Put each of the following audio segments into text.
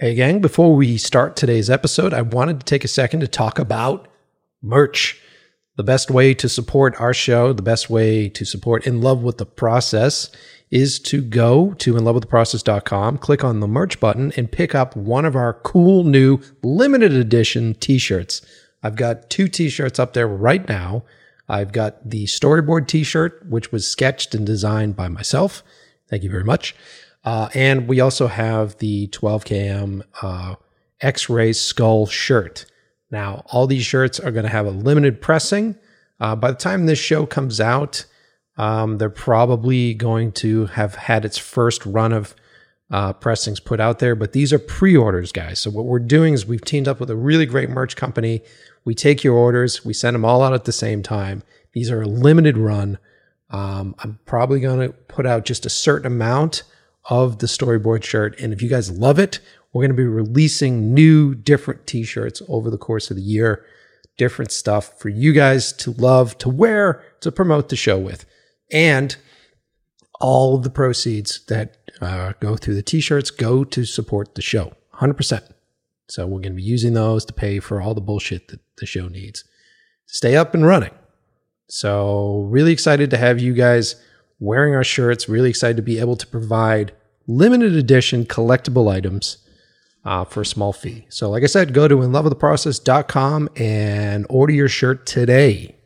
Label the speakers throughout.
Speaker 1: Hey, gang, before we start today's episode, I wanted to take a second to talk about merch. The best way to support our show, the best way to support In Love with the Process is to go to inlovewiththeprocess.com, click on the merch button, and pick up one of our cool new limited edition t shirts. I've got two t shirts up there right now. I've got the storyboard t shirt, which was sketched and designed by myself. Thank you very much. Uh, and we also have the 12KM uh, X ray skull shirt. Now, all these shirts are going to have a limited pressing. Uh, by the time this show comes out, um, they're probably going to have had its first run of uh, pressings put out there, but these are pre orders, guys. So, what we're doing is we've teamed up with a really great merch company. We take your orders, we send them all out at the same time. These are a limited run. Um, I'm probably going to put out just a certain amount of the storyboard shirt. And if you guys love it, we're going to be releasing new, different t shirts over the course of the year. Different stuff for you guys to love, to wear, to promote the show with. And all of the proceeds that uh, go through the t shirts go to support the show 100%. So we're going to be using those to pay for all the bullshit that the show needs to stay up and running. So, really excited to have you guys wearing our shirts. Really excited to be able to provide limited edition collectible items uh, for a small fee. So, like I said, go to inlovewiththeprocess.com and order your shirt today.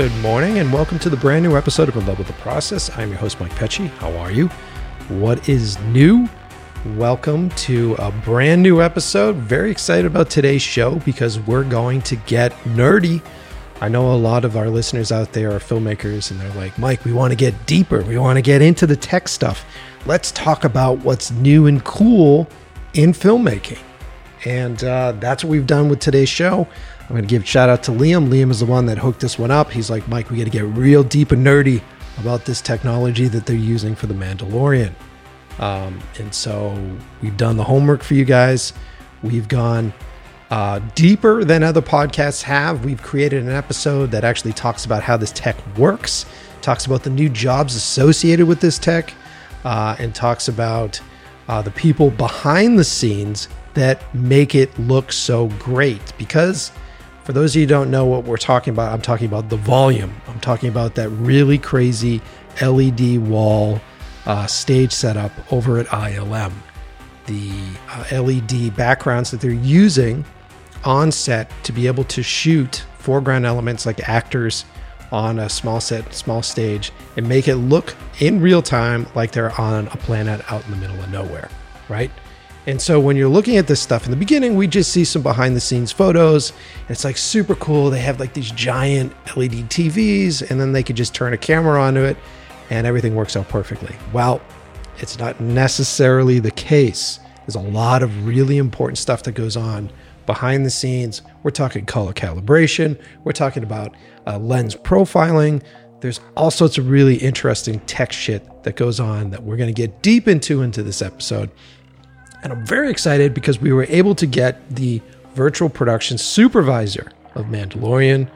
Speaker 1: Good morning and welcome to the brand new episode of In Love with the Process. I'm your host, Mike Pecci. How are you? What is new? Welcome to a brand new episode. Very excited about today's show because we're going to get nerdy. I know a lot of our listeners out there are filmmakers and they're like, Mike, we want to get deeper. We want to get into the tech stuff. Let's talk about what's new and cool in filmmaking. And uh, that's what we've done with today's show. I'm going to give shout out to Liam. Liam is the one that hooked this one up. He's like, Mike, we got to get real deep and nerdy about this technology that they're using for the Mandalorian. Um, and so we've done the homework for you guys. We've gone uh, deeper than other podcasts have. We've created an episode that actually talks about how this tech works, talks about the new jobs associated with this tech, uh, and talks about uh, the people behind the scenes that make it look so great. Because for those of you who don't know what we're talking about, I'm talking about the volume. I'm talking about that really crazy LED wall uh, stage setup over at ILM. The uh, LED backgrounds that they're using on set to be able to shoot foreground elements like actors on a small set, small stage, and make it look in real time like they're on a planet out in the middle of nowhere, right? And so when you're looking at this stuff in the beginning, we just see some behind the scenes photos. And It's like super cool. They have like these giant LED TVs, and then they could just turn a camera onto it, and everything works out perfectly. Well, it's not necessarily the case. There's a lot of really important stuff that goes on behind the scenes. We're talking color calibration, we're talking about uh, lens profiling. There's all sorts of really interesting tech shit that goes on that we're going to get deep into into this episode. And I'm very excited because we were able to get the virtual production supervisor of Mandalorian,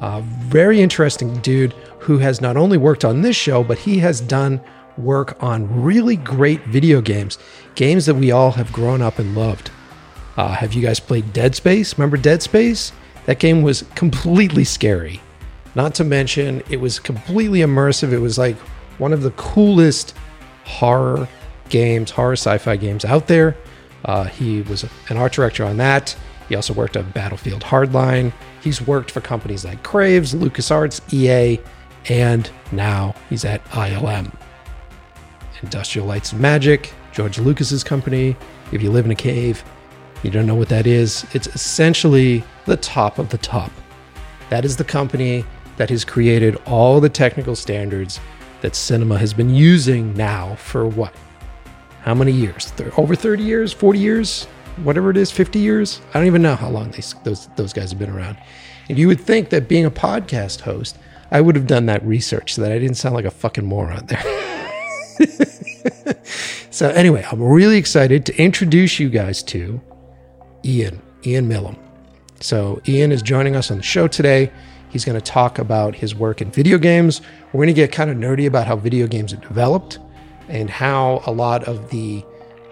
Speaker 1: a very interesting dude who has not only worked on this show, but he has done work on really great video games, games that we all have grown up and loved. Uh, have you guys played Dead Space? Remember Dead Space? That game was completely scary. Not to mention, it was completely immersive. It was like one of the coolest horror games, horror sci fi games out there. Uh, he was an art director on that. He also worked on Battlefield Hardline. He's worked for companies like Craves, LucasArts, EA, and now he's at ILM. Industrial Lights and Magic, George Lucas's company. If you live in a cave, you don't know what that is. It's essentially the top of the top. That is the company that has created all the technical standards that cinema has been using now for what? How many years? Over 30 years? 40 years? Whatever it is, 50 years? I don't even know how long these, those, those guys have been around. And you would think that being a podcast host, I would have done that research so that I didn't sound like a fucking moron there. so, anyway, I'm really excited to introduce you guys to Ian, Ian Milham. So, Ian is joining us on the show today. He's going to talk about his work in video games. We're going to get kind of nerdy about how video games are developed and how a lot of the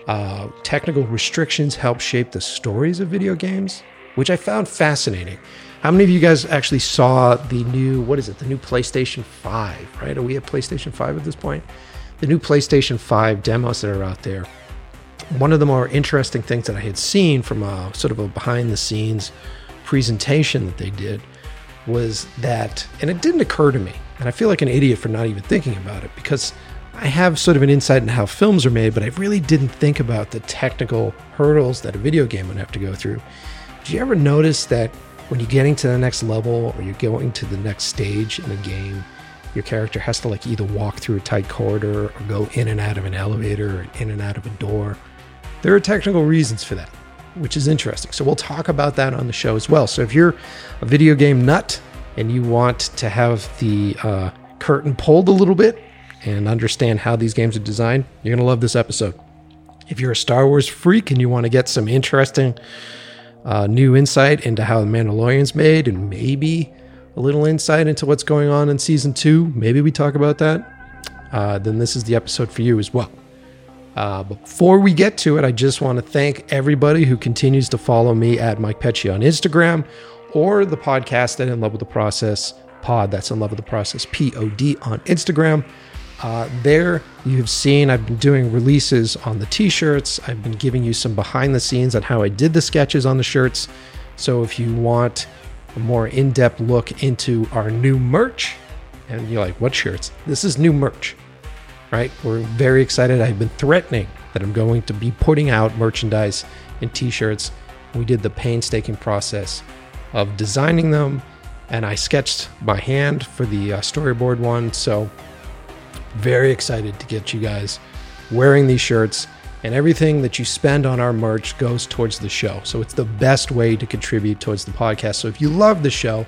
Speaker 1: uh, technical restrictions help shape the stories of video games, which I found fascinating. How many of you guys actually saw the new, what is it, the new PlayStation 5, right? Are we at PlayStation 5 at this point? The new PlayStation 5 demos that are out there. One of the more interesting things that I had seen from a sort of a behind the scenes presentation that they did was that, and it didn't occur to me, and I feel like an idiot for not even thinking about it because I have sort of an insight into how films are made, but I really didn't think about the technical hurdles that a video game would have to go through. Did you ever notice that when you're getting to the next level or you're going to the next stage in a game, your character has to like either walk through a tight corridor or go in and out of an elevator or in and out of a door? There are technical reasons for that which is interesting. So we'll talk about that on the show as well. So if you're a video game nut and you want to have the uh, curtain pulled a little bit and understand how these games are designed, you're going to love this episode. If you're a Star Wars freak and you want to get some interesting uh, new insight into how the Mandalorian's made and maybe a little insight into what's going on in season two, maybe we talk about that, uh, then this is the episode for you as well. Uh, before we get to it, I just want to thank everybody who continues to follow me at Mike Pecci on Instagram or the podcast at In Love with the Process Pod. That's In Love with the Process P O D on Instagram. Uh, there, you've seen I've been doing releases on the t shirts. I've been giving you some behind the scenes on how I did the sketches on the shirts. So if you want a more in depth look into our new merch, and you're like, what shirts? This is new merch right? We're very excited. I've been threatening that I'm going to be putting out merchandise and t shirts. We did the painstaking process of designing them, and I sketched by hand for the uh, storyboard one. So, very excited to get you guys wearing these shirts. And everything that you spend on our merch goes towards the show. So, it's the best way to contribute towards the podcast. So, if you love the show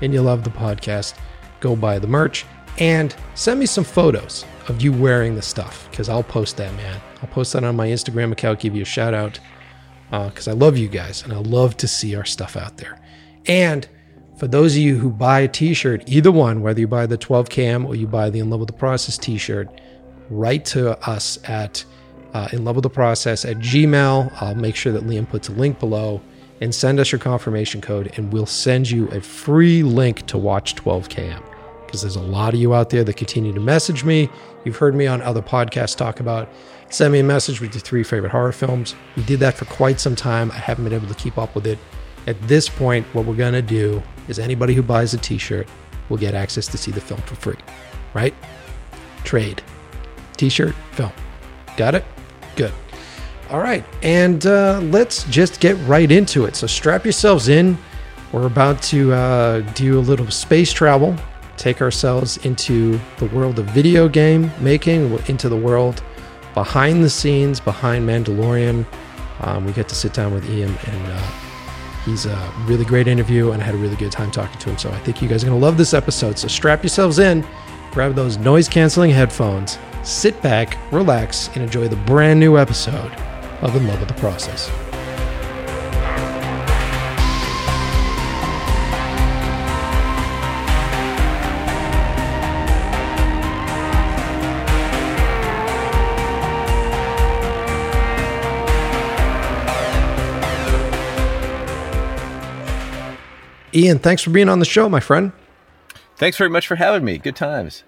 Speaker 1: and you love the podcast, go buy the merch and send me some photos of you wearing the stuff because I'll post that, man. I'll post that on my Instagram account, give you a shout out because uh, I love you guys and I love to see our stuff out there. And for those of you who buy a t shirt, either one, whether you buy the 12KM or you buy the In Love with the Process t shirt, write to us at uh, In Love with the Process at Gmail. I'll make sure that Liam puts a link below and send us your confirmation code, and we'll send you a free link to watch 12KM because there's a lot of you out there that continue to message me. You've heard me on other podcasts talk about send me a message with your three favorite horror films. We did that for quite some time. I haven't been able to keep up with it. At this point, what we're going to do is anybody who buys a t shirt will get access to see the film for free, right? Trade. T shirt, film. Got it? Good. All right. And uh, let's just get right into it. So strap yourselves in. We're about to uh, do a little space travel take ourselves into the world of video game making, into the world behind the scenes, behind Mandalorian. Um, we get to sit down with Ian, and uh, he's a really great interview, and I had a really good time talking to him. So I think you guys are going to love this episode. So strap yourselves in, grab those noise canceling headphones, sit back, relax, and enjoy the brand new episode of In Love with the Process. Ian, thanks for being on the show, my friend.
Speaker 2: Thanks very much for having me. Good times.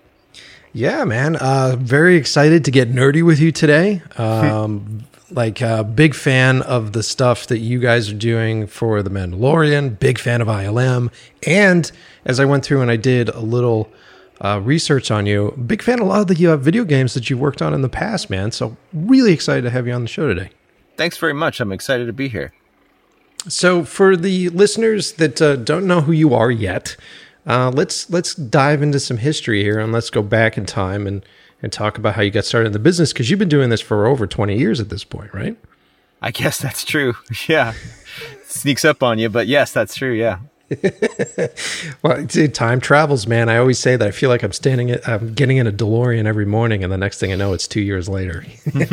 Speaker 1: Yeah, man. Uh, very excited to get nerdy with you today. Um, like, uh, big fan of the stuff that you guys are doing for The Mandalorian, big fan of ILM. And as I went through and I did a little uh, research on you, big fan of a lot of the uh, video games that you've worked on in the past, man. So, really excited to have you on the show today.
Speaker 2: Thanks very much. I'm excited to be here.
Speaker 1: So, for the listeners that uh, don't know who you are yet, uh, let's let's dive into some history here and let's go back in time and and talk about how you got started in the business because you've been doing this for over 20 years at this point, right?
Speaker 2: I guess that's true. Yeah. Sneaks up on you, but yes, that's true. Yeah.
Speaker 1: well, time travels, man. I always say that I feel like I'm standing, I'm getting in a DeLorean every morning, and the next thing I know, it's two years later.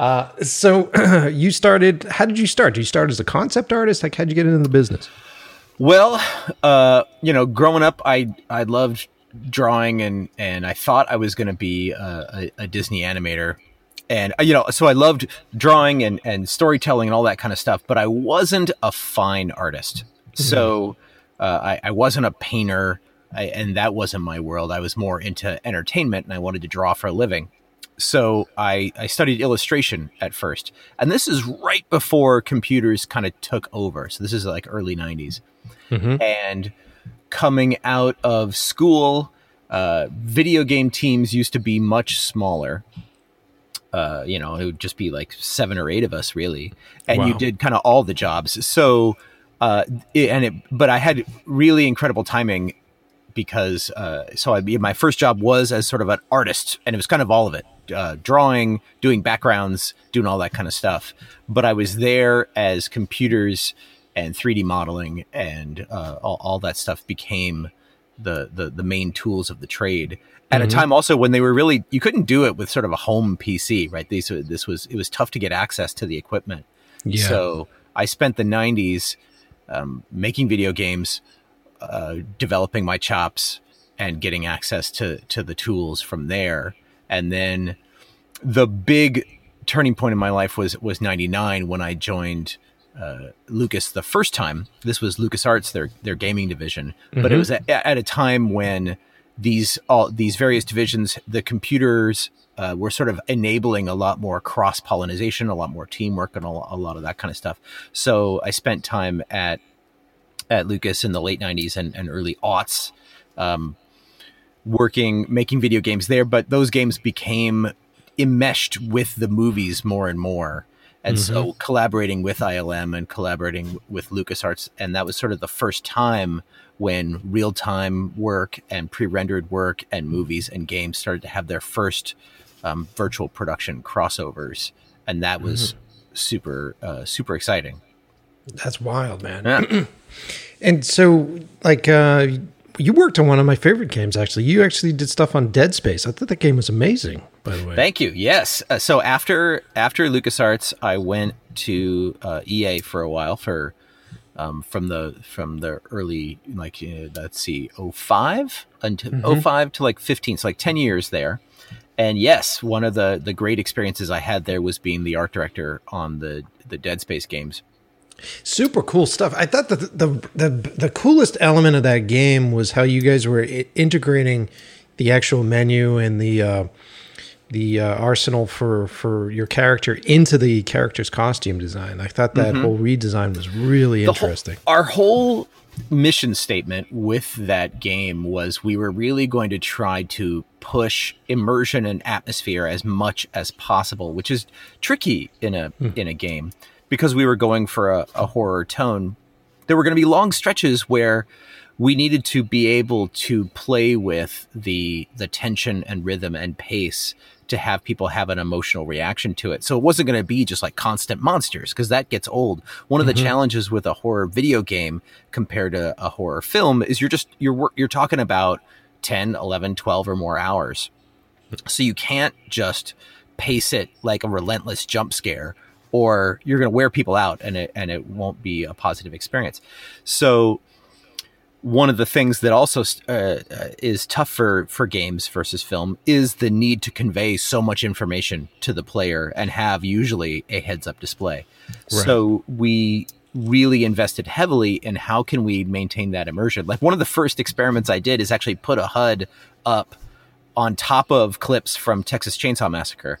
Speaker 1: uh, so, you started. How did you start? Did you start as a concept artist? Like, how'd you get into the business?
Speaker 2: Well, uh, you know, growing up, I I loved drawing, and and I thought I was going to be a, a, a, Disney animator, and uh, you know, so I loved drawing and and storytelling and all that kind of stuff. But I wasn't a fine artist, mm-hmm. so uh, I, I wasn't a painter, I, and that wasn't my world. I was more into entertainment, and I wanted to draw for a living so I, I studied illustration at first and this is right before computers kind of took over. So this is like early 90s mm-hmm. and coming out of school uh, video game teams used to be much smaller. Uh, you know it would just be like seven or eight of us really. And wow. you did kind of all the jobs. So uh, it, and it but i had really incredible timing because uh, so I, my first job was as sort of an artist, and it was kind of all of it: uh, drawing, doing backgrounds, doing all that kind of stuff. But I was there as computers and 3D modeling and uh, all, all, that stuff became the, the the main tools of the trade at mm-hmm. a time also when they were really you couldn't do it with sort of a home PC, right? These this was it was tough to get access to the equipment. Yeah. So I spent the 90s um, making video games uh, developing my chops and getting access to to the tools from there. And then the big turning point in my life was was 99 when I joined uh, Lucas the first time. This was LucasArts, their their gaming division, mm-hmm. but it mm-hmm. was at, at, a time when these all these various divisions, the computers uh, were sort of enabling a lot more cross pollination, a lot more teamwork, and a, a lot of that kind of stuff. So I spent time at at Lucas in the late 90s and, and early aughts, um, working, making video games there. But those games became enmeshed with the movies more and more. And mm-hmm. so collaborating with ILM and collaborating with LucasArts. And that was sort of the first time when real time work and pre rendered work and movies and games started to have their first um, virtual production crossovers. And that was mm-hmm. super, uh, super exciting.
Speaker 1: That's wild, man. Yeah. and so, like, uh, you worked on one of my favorite games. Actually, you actually did stuff on Dead Space. I thought that game was amazing. By the way,
Speaker 2: thank you. Yes. Uh, so after after LucasArts, I went to uh, EA for a while for um, from the from the early like uh, let's see 05 until mm-hmm. 05 to like 15 so like 10 years there and yes one of the the great experiences i had there was being the art director on the the dead space games
Speaker 1: Super cool stuff. I thought that the, the, the the coolest element of that game was how you guys were integrating the actual menu and the uh, the uh, arsenal for for your character into the character's costume design. I thought that mm-hmm. whole redesign was really the interesting.
Speaker 2: Whole, our whole mission statement with that game was we were really going to try to push immersion and atmosphere as much as possible, which is tricky in a mm. in a game because we were going for a, a horror tone, there were going to be long stretches where we needed to be able to play with the the tension and rhythm and pace to have people have an emotional reaction to it. So it wasn't going to be just like constant monsters because that gets old. One of the mm-hmm. challenges with a horror video game compared to a horror film is you're just you're you're talking about 10, 11, 12 or more hours. So you can't just pace it like a relentless jump scare or you're going to wear people out and it, and it won't be a positive experience. So one of the things that also uh, uh, is tough for, for games versus film is the need to convey so much information to the player and have usually a heads up display. Right. So we really invested heavily in how can we maintain that immersion. Like one of the first experiments I did is actually put a HUD up on top of clips from Texas Chainsaw Massacre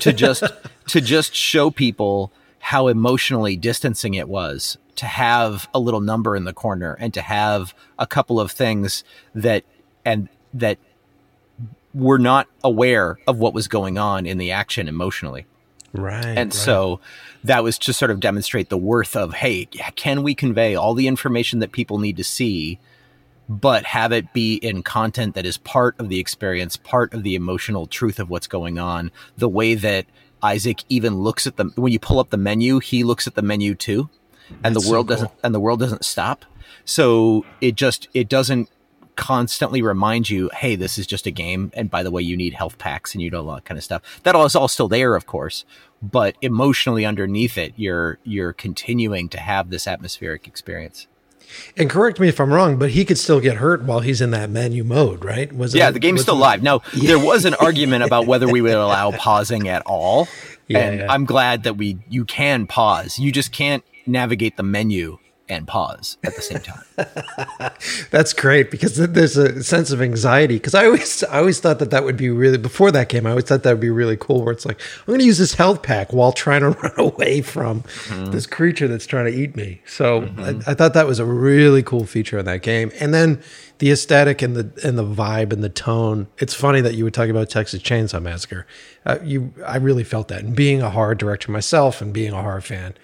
Speaker 2: to just to just show people how emotionally distancing it was to have a little number in the corner and to have a couple of things that and that were not aware of what was going on in the action emotionally.
Speaker 1: Right.
Speaker 2: And
Speaker 1: right.
Speaker 2: so that was to sort of demonstrate the worth of hey, can we convey all the information that people need to see, but have it be in content that is part of the experience, part of the emotional truth of what's going on, the way that Isaac even looks at the when you pull up the menu, he looks at the menu too. And
Speaker 1: That's
Speaker 2: the world
Speaker 1: so cool.
Speaker 2: doesn't and the world doesn't stop. So it just it doesn't constantly remind you, hey, this is just a game. And by the way, you need health packs and you know all that kind of stuff. That all is all still there, of course. But emotionally underneath it, you're you're continuing to have this atmospheric experience.
Speaker 1: And correct me if I'm wrong, but he could still get hurt while he's in that menu mode, right? Was
Speaker 2: Yeah,
Speaker 1: it-
Speaker 2: the game's still
Speaker 1: it-
Speaker 2: live. Now, there was an argument about whether we would allow pausing at all.
Speaker 1: Yeah,
Speaker 2: and
Speaker 1: yeah.
Speaker 2: I'm glad that we you can pause. You just can't navigate the menu and pause at the same time.
Speaker 1: That's great because there's a sense of anxiety. Because I always, I always thought that that would be really before that game. I always thought that would be really cool. Where it's like I'm going to use this health pack while trying to run away from
Speaker 2: Mm-hmm.
Speaker 1: this creature that's trying to eat me. So I, I thought that was a really cool feature in that game. And then the aesthetic and the and the vibe and the tone. It's funny that you would talk about Texas Chainsaw Massacre. Uh, you, I really felt that. And being a horror director myself and being a horror fan,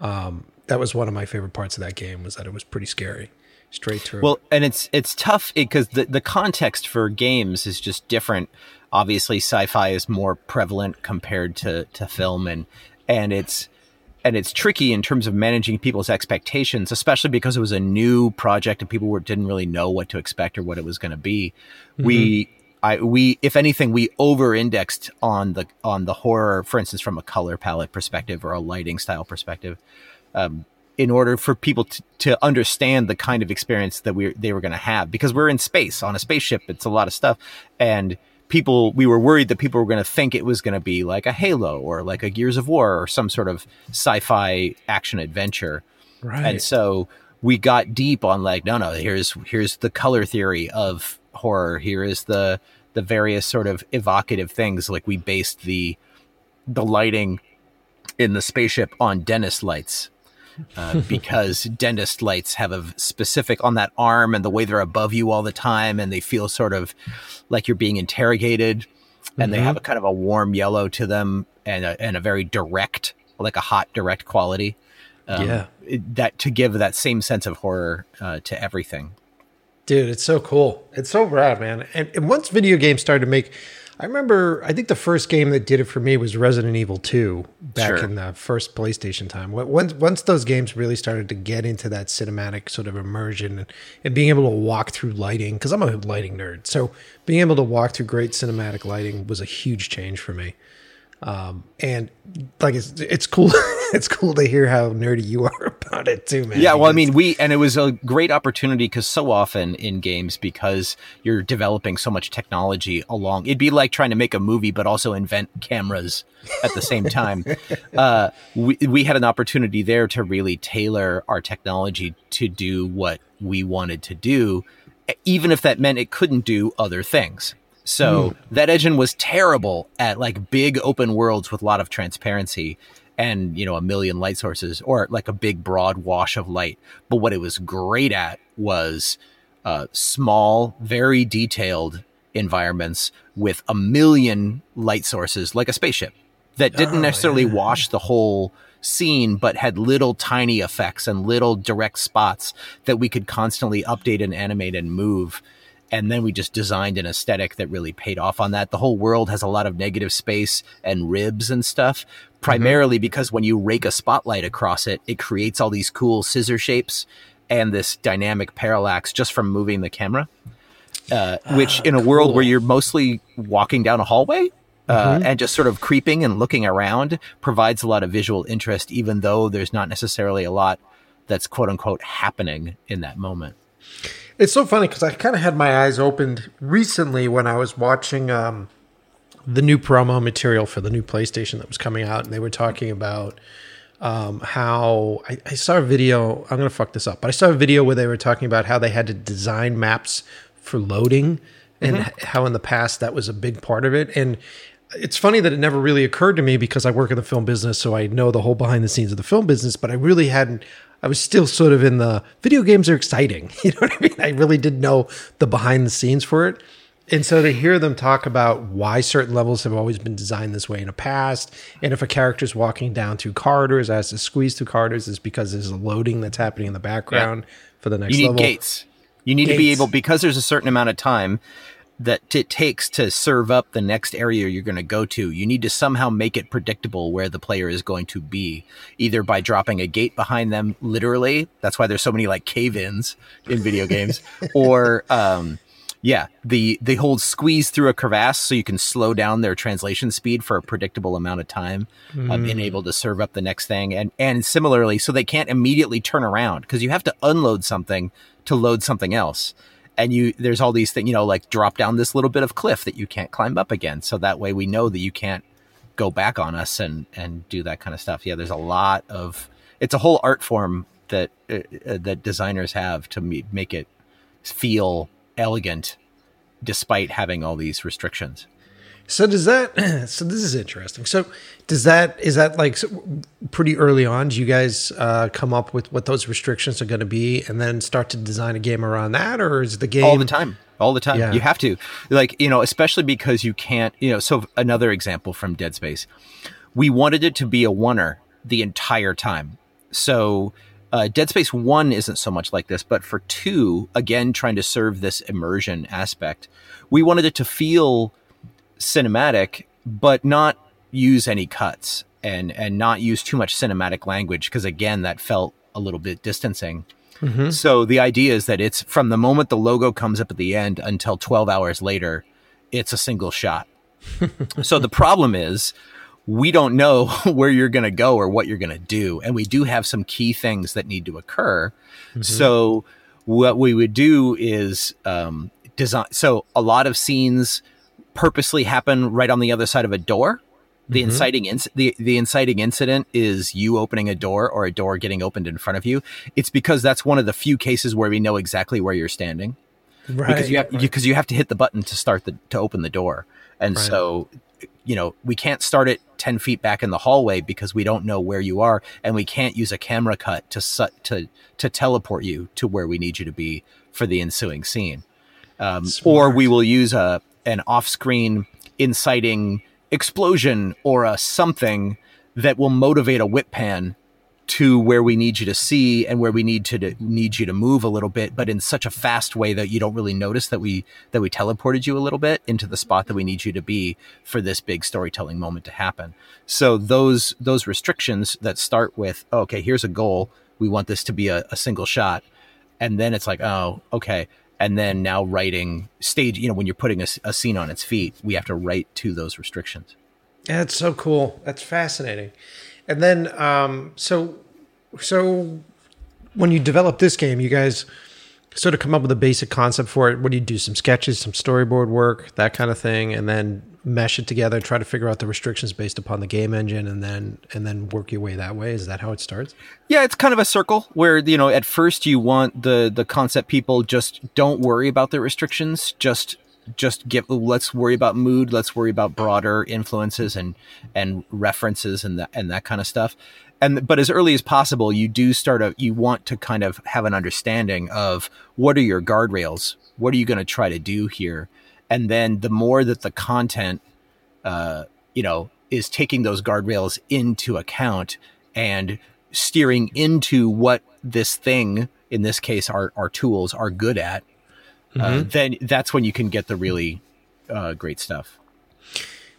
Speaker 1: um, that was one of my favorite parts of that game. Was that it was pretty scary, straight through.
Speaker 2: Well, and it's it's tough because the the context for games is just different. Obviously, sci-fi is more prevalent compared to to film, and and it's and it's tricky in terms of managing people's expectations, especially because it was a new project and people were, didn't really know what to expect or what it was going to be. Mm-hmm. We. I, we, if anything, we over-indexed on the on the horror, for instance, from a color palette perspective or a lighting style perspective um, in order for people to, to understand the kind of experience that we they were going to have because we're in space on a spaceship it's a lot of stuff and people we were worried that people were going to think it was going to be like a halo or like a gears of war or some sort of sci-fi action adventure.
Speaker 1: Right.
Speaker 2: and so we got deep on like no no here's here's the color theory of horror. Here is the the various sort of evocative things. Like we based the the lighting in the spaceship on dentist lights uh, because dentist lights have a specific on that arm and the way they're above you all the time and they feel sort of like you're being interrogated and they have a kind of a warm yellow to them and a, and a very direct like a hot direct quality um,
Speaker 1: Yeah.
Speaker 2: that to give that same sense of horror uh, to everything
Speaker 1: Dude, it's so cool. It's so rad, man. And, and once video games started to make, I remember, I think the first game that did it for me was Resident Evil 2 back
Speaker 2: Sure.
Speaker 1: in the first PlayStation time. Once, once those games really started to get into that cinematic sort of immersion and, and being able to walk through lighting, because I'm a lighting nerd. So being able to walk through great cinematic lighting was a huge change for me. Um, and like it's it's cool it's cool to hear how nerdy you are about it too, man.
Speaker 2: Yeah, well, I mean, we and it was a great opportunity because so often in games, because you're developing so much technology along, it'd be like trying to make a movie but also invent cameras at the same time. uh, we we had an opportunity there to really tailor our technology to do what we wanted to do, even if that meant it couldn't do other things. So that engine was terrible at like big open worlds with a lot of transparency and you know a million light sources or like a big broad wash of light. But what it was great at was uh, small, very detailed environments with a million light sources, like a spaceship that didn't
Speaker 1: Oh,
Speaker 2: necessarily
Speaker 1: yeah.
Speaker 2: wash the whole scene, but had little tiny effects and little direct spots that we could constantly update and animate and move. And then we just designed an aesthetic that really paid off on that. The whole world has a lot of negative space and ribs and stuff, primarily because when you rake a spotlight across it, it creates all these cool scissor shapes and this dynamic parallax just from moving the camera. Uh, which in a world where you're mostly walking down a hallway uh, and just sort of creeping and looking around provides a lot of visual interest, even though there's not necessarily a lot that's quote unquote happening in that moment.
Speaker 1: It's so funny because I kind of had my eyes opened recently when I was watching um, the new promo material for the new PlayStation that was coming out, and they were talking about um, how I, I saw a video. I'm gonna fuck this up, but I saw a video where they were talking about how they had to design maps for loading and
Speaker 2: Mm-hmm.
Speaker 1: how in the past that was a big part of it. And it's funny that it never really occurred to me because I work in the film business, so I know the whole behind the scenes of the film business. But I really hadn't. I was still sort of in the video games are exciting. You know what I mean? I really didn't know the behind the scenes for it. And so to hear them talk about why certain levels have always been designed this way in the past, and if a character's walking down through corridors, has to squeeze through corridors, is because there's a loading that's happening in the background for the next
Speaker 2: You need
Speaker 1: level.
Speaker 2: gates. You need to be able because there's a certain amount of time that it takes to serve up the next area you're going to go to. You need to somehow make it predictable where the player is going to be, either by dropping a gate behind them, literally. That's why there's so many like cave-ins in video games, or um, yeah, the they hold squeeze through a crevasse so you can slow down their translation speed for a predictable amount of time, of being able to serve up the next thing, and and similarly, so they can't immediately turn around because you have to unload something to load something else. And you, there's all these things, you know, like drop down this little bit of cliff that you can't climb up again. So that way we know that you can't go back on us and and do that kind of stuff. Yeah, there's a lot of it's a whole art form that uh, uh, that designers have to make it feel elegant despite having all these restrictions.
Speaker 1: So does that? So this is interesting. So does that is that like pretty early on? Do you guys uh, come up with what those restrictions are going to be, and then start to design a game around that, or is the game
Speaker 2: all the time all the time
Speaker 1: Yeah.
Speaker 2: you have to like you know especially because you can't you know so another example from dead space we wanted it to be a oner the entire time so uh, dead space 1 isn't so much like this but for 2 again trying to serve this immersion aspect we wanted it to feel cinematic but not use any cuts and and not use too much cinematic language because again that felt a little bit distancing so the idea is that it's from the moment the logo comes up at the end until 12 hours later, it's a single shot. so the problem is we don't know where you're going to go or what you're going to do. And we do have some key things that need to occur. So what we would do is um, design. So a lot of scenes purposely happen right on the other side of a door. The inciting inc- the, the inciting incident is you opening a door or a door getting opened in front of you. It's because that's one of the few cases where we know exactly where you're standing
Speaker 1: right?
Speaker 2: because you have
Speaker 1: right.
Speaker 2: because you have to hit the button to start the to open the door, and
Speaker 1: Right.
Speaker 2: so you know we can't start it ten feet back in the hallway because we don't know where you are, and we can't use a camera cut to su- to to teleport you to where we need you to be for the ensuing scene, um, or we will use a an off screen inciting explosion or a something that will motivate a whip pan to where we need you to see and where we need to, to need you to move a little bit, but in such a fast way that you don't really notice that we that we teleported you a little bit into the spot that we need you to be for this big storytelling moment to happen. So those those restrictions that start with oh, okay, here's a goal, we want this to be a, a single shot, and then it's like oh, okay, and then now writing stage, you know, when you're putting a scene on its feet, we have to write to those restrictions.
Speaker 1: That's so cool. That's fascinating. And then, um, so, so when you develop this game, you guys sort of come up with a basic concept for it. What do you do? Some sketches, some storyboard work, that kind of thing, and then mesh it together. And try to figure out the restrictions based upon the game engine, and then and then work your way that way. Is that how it starts?
Speaker 2: Yeah, it's kind of a circle where you know at first you want the the concept people just don't worry about the restrictions, just just give let's worry about mood, let's worry about broader influences and and references and that and that kind of stuff. And but as early as possible, you do start a you want to kind of have an understanding of what are your guardrails, what are you going to try to do here, and then the more that the content uh, you know, is taking those guardrails into account and steering into what this thing, in this case, our, our tools are good at, uh, then that's when you can get the really uh, great stuff.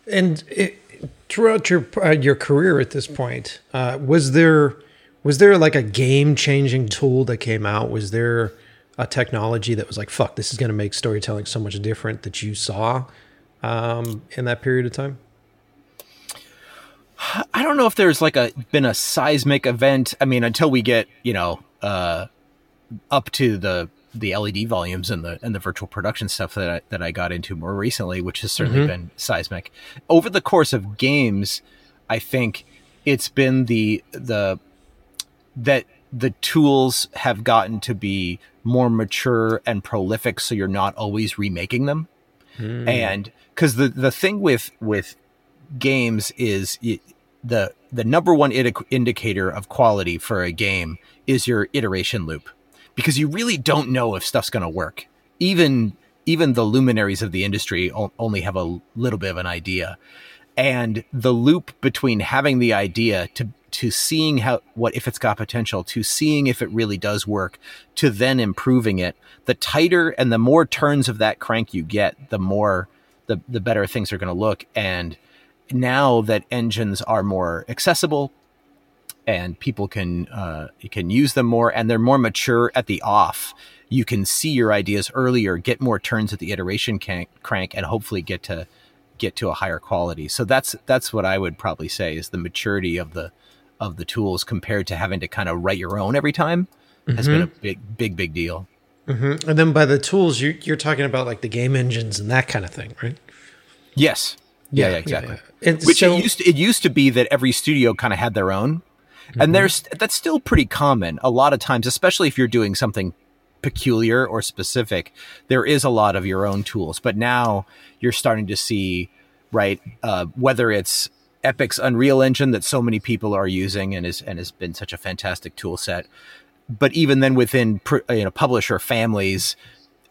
Speaker 1: And it, throughout your uh, your career at this point, uh, was there was there like a game changing tool that came out? Was there a technology that was like, "Fuck, this is going to make storytelling so much different" that you saw um, in that period of time?
Speaker 2: I don't know if there's like a been a seismic event. I mean, until we get you know uh, up to the the LED volumes and the and the virtual production stuff that I, that I got into more recently, which has certainly been seismic. Over the course of games, I think it's been the the that the tools have gotten to be more mature and prolific so you're not always remaking them mm. and because the the thing with with games is the the number one indicator of quality for a game is your iteration loop because you really don't know if stuff's going to work. Even even the luminaries of the industry only have a little bit of an idea. And the loop between having the idea to to seeing how what if it's got potential to seeing if it really does work to then improving it the tighter and the more turns of that crank you get the more the the better things are going to look. And now that engines are more accessible and people can uh, can use them more and they're more mature at the off you can see your ideas earlier get more turns at the iteration crank and hopefully get to get to a higher quality so that's that's what i would probably say is the maturity of the of the tools compared to having to kind of write your own every time mm-hmm. has been a big, big, big deal.
Speaker 1: Mm-hmm. And then by the tools, you, you're talking about like the game engines and that kind of thing, right?
Speaker 2: Yes. Yeah, yeah, yeah exactly. Yeah, Which so, it used to, it used to be that every studio kind of had their own, mm-hmm. and there's that's still pretty common. A lot of times, especially if you're doing something peculiar or specific, there is a lot of your own tools. But now you're starting to see, right, uh, whether it's Epic's Unreal Engine that so many people are using and is and has been such a fantastic tool set. But even then, within you know publisher families,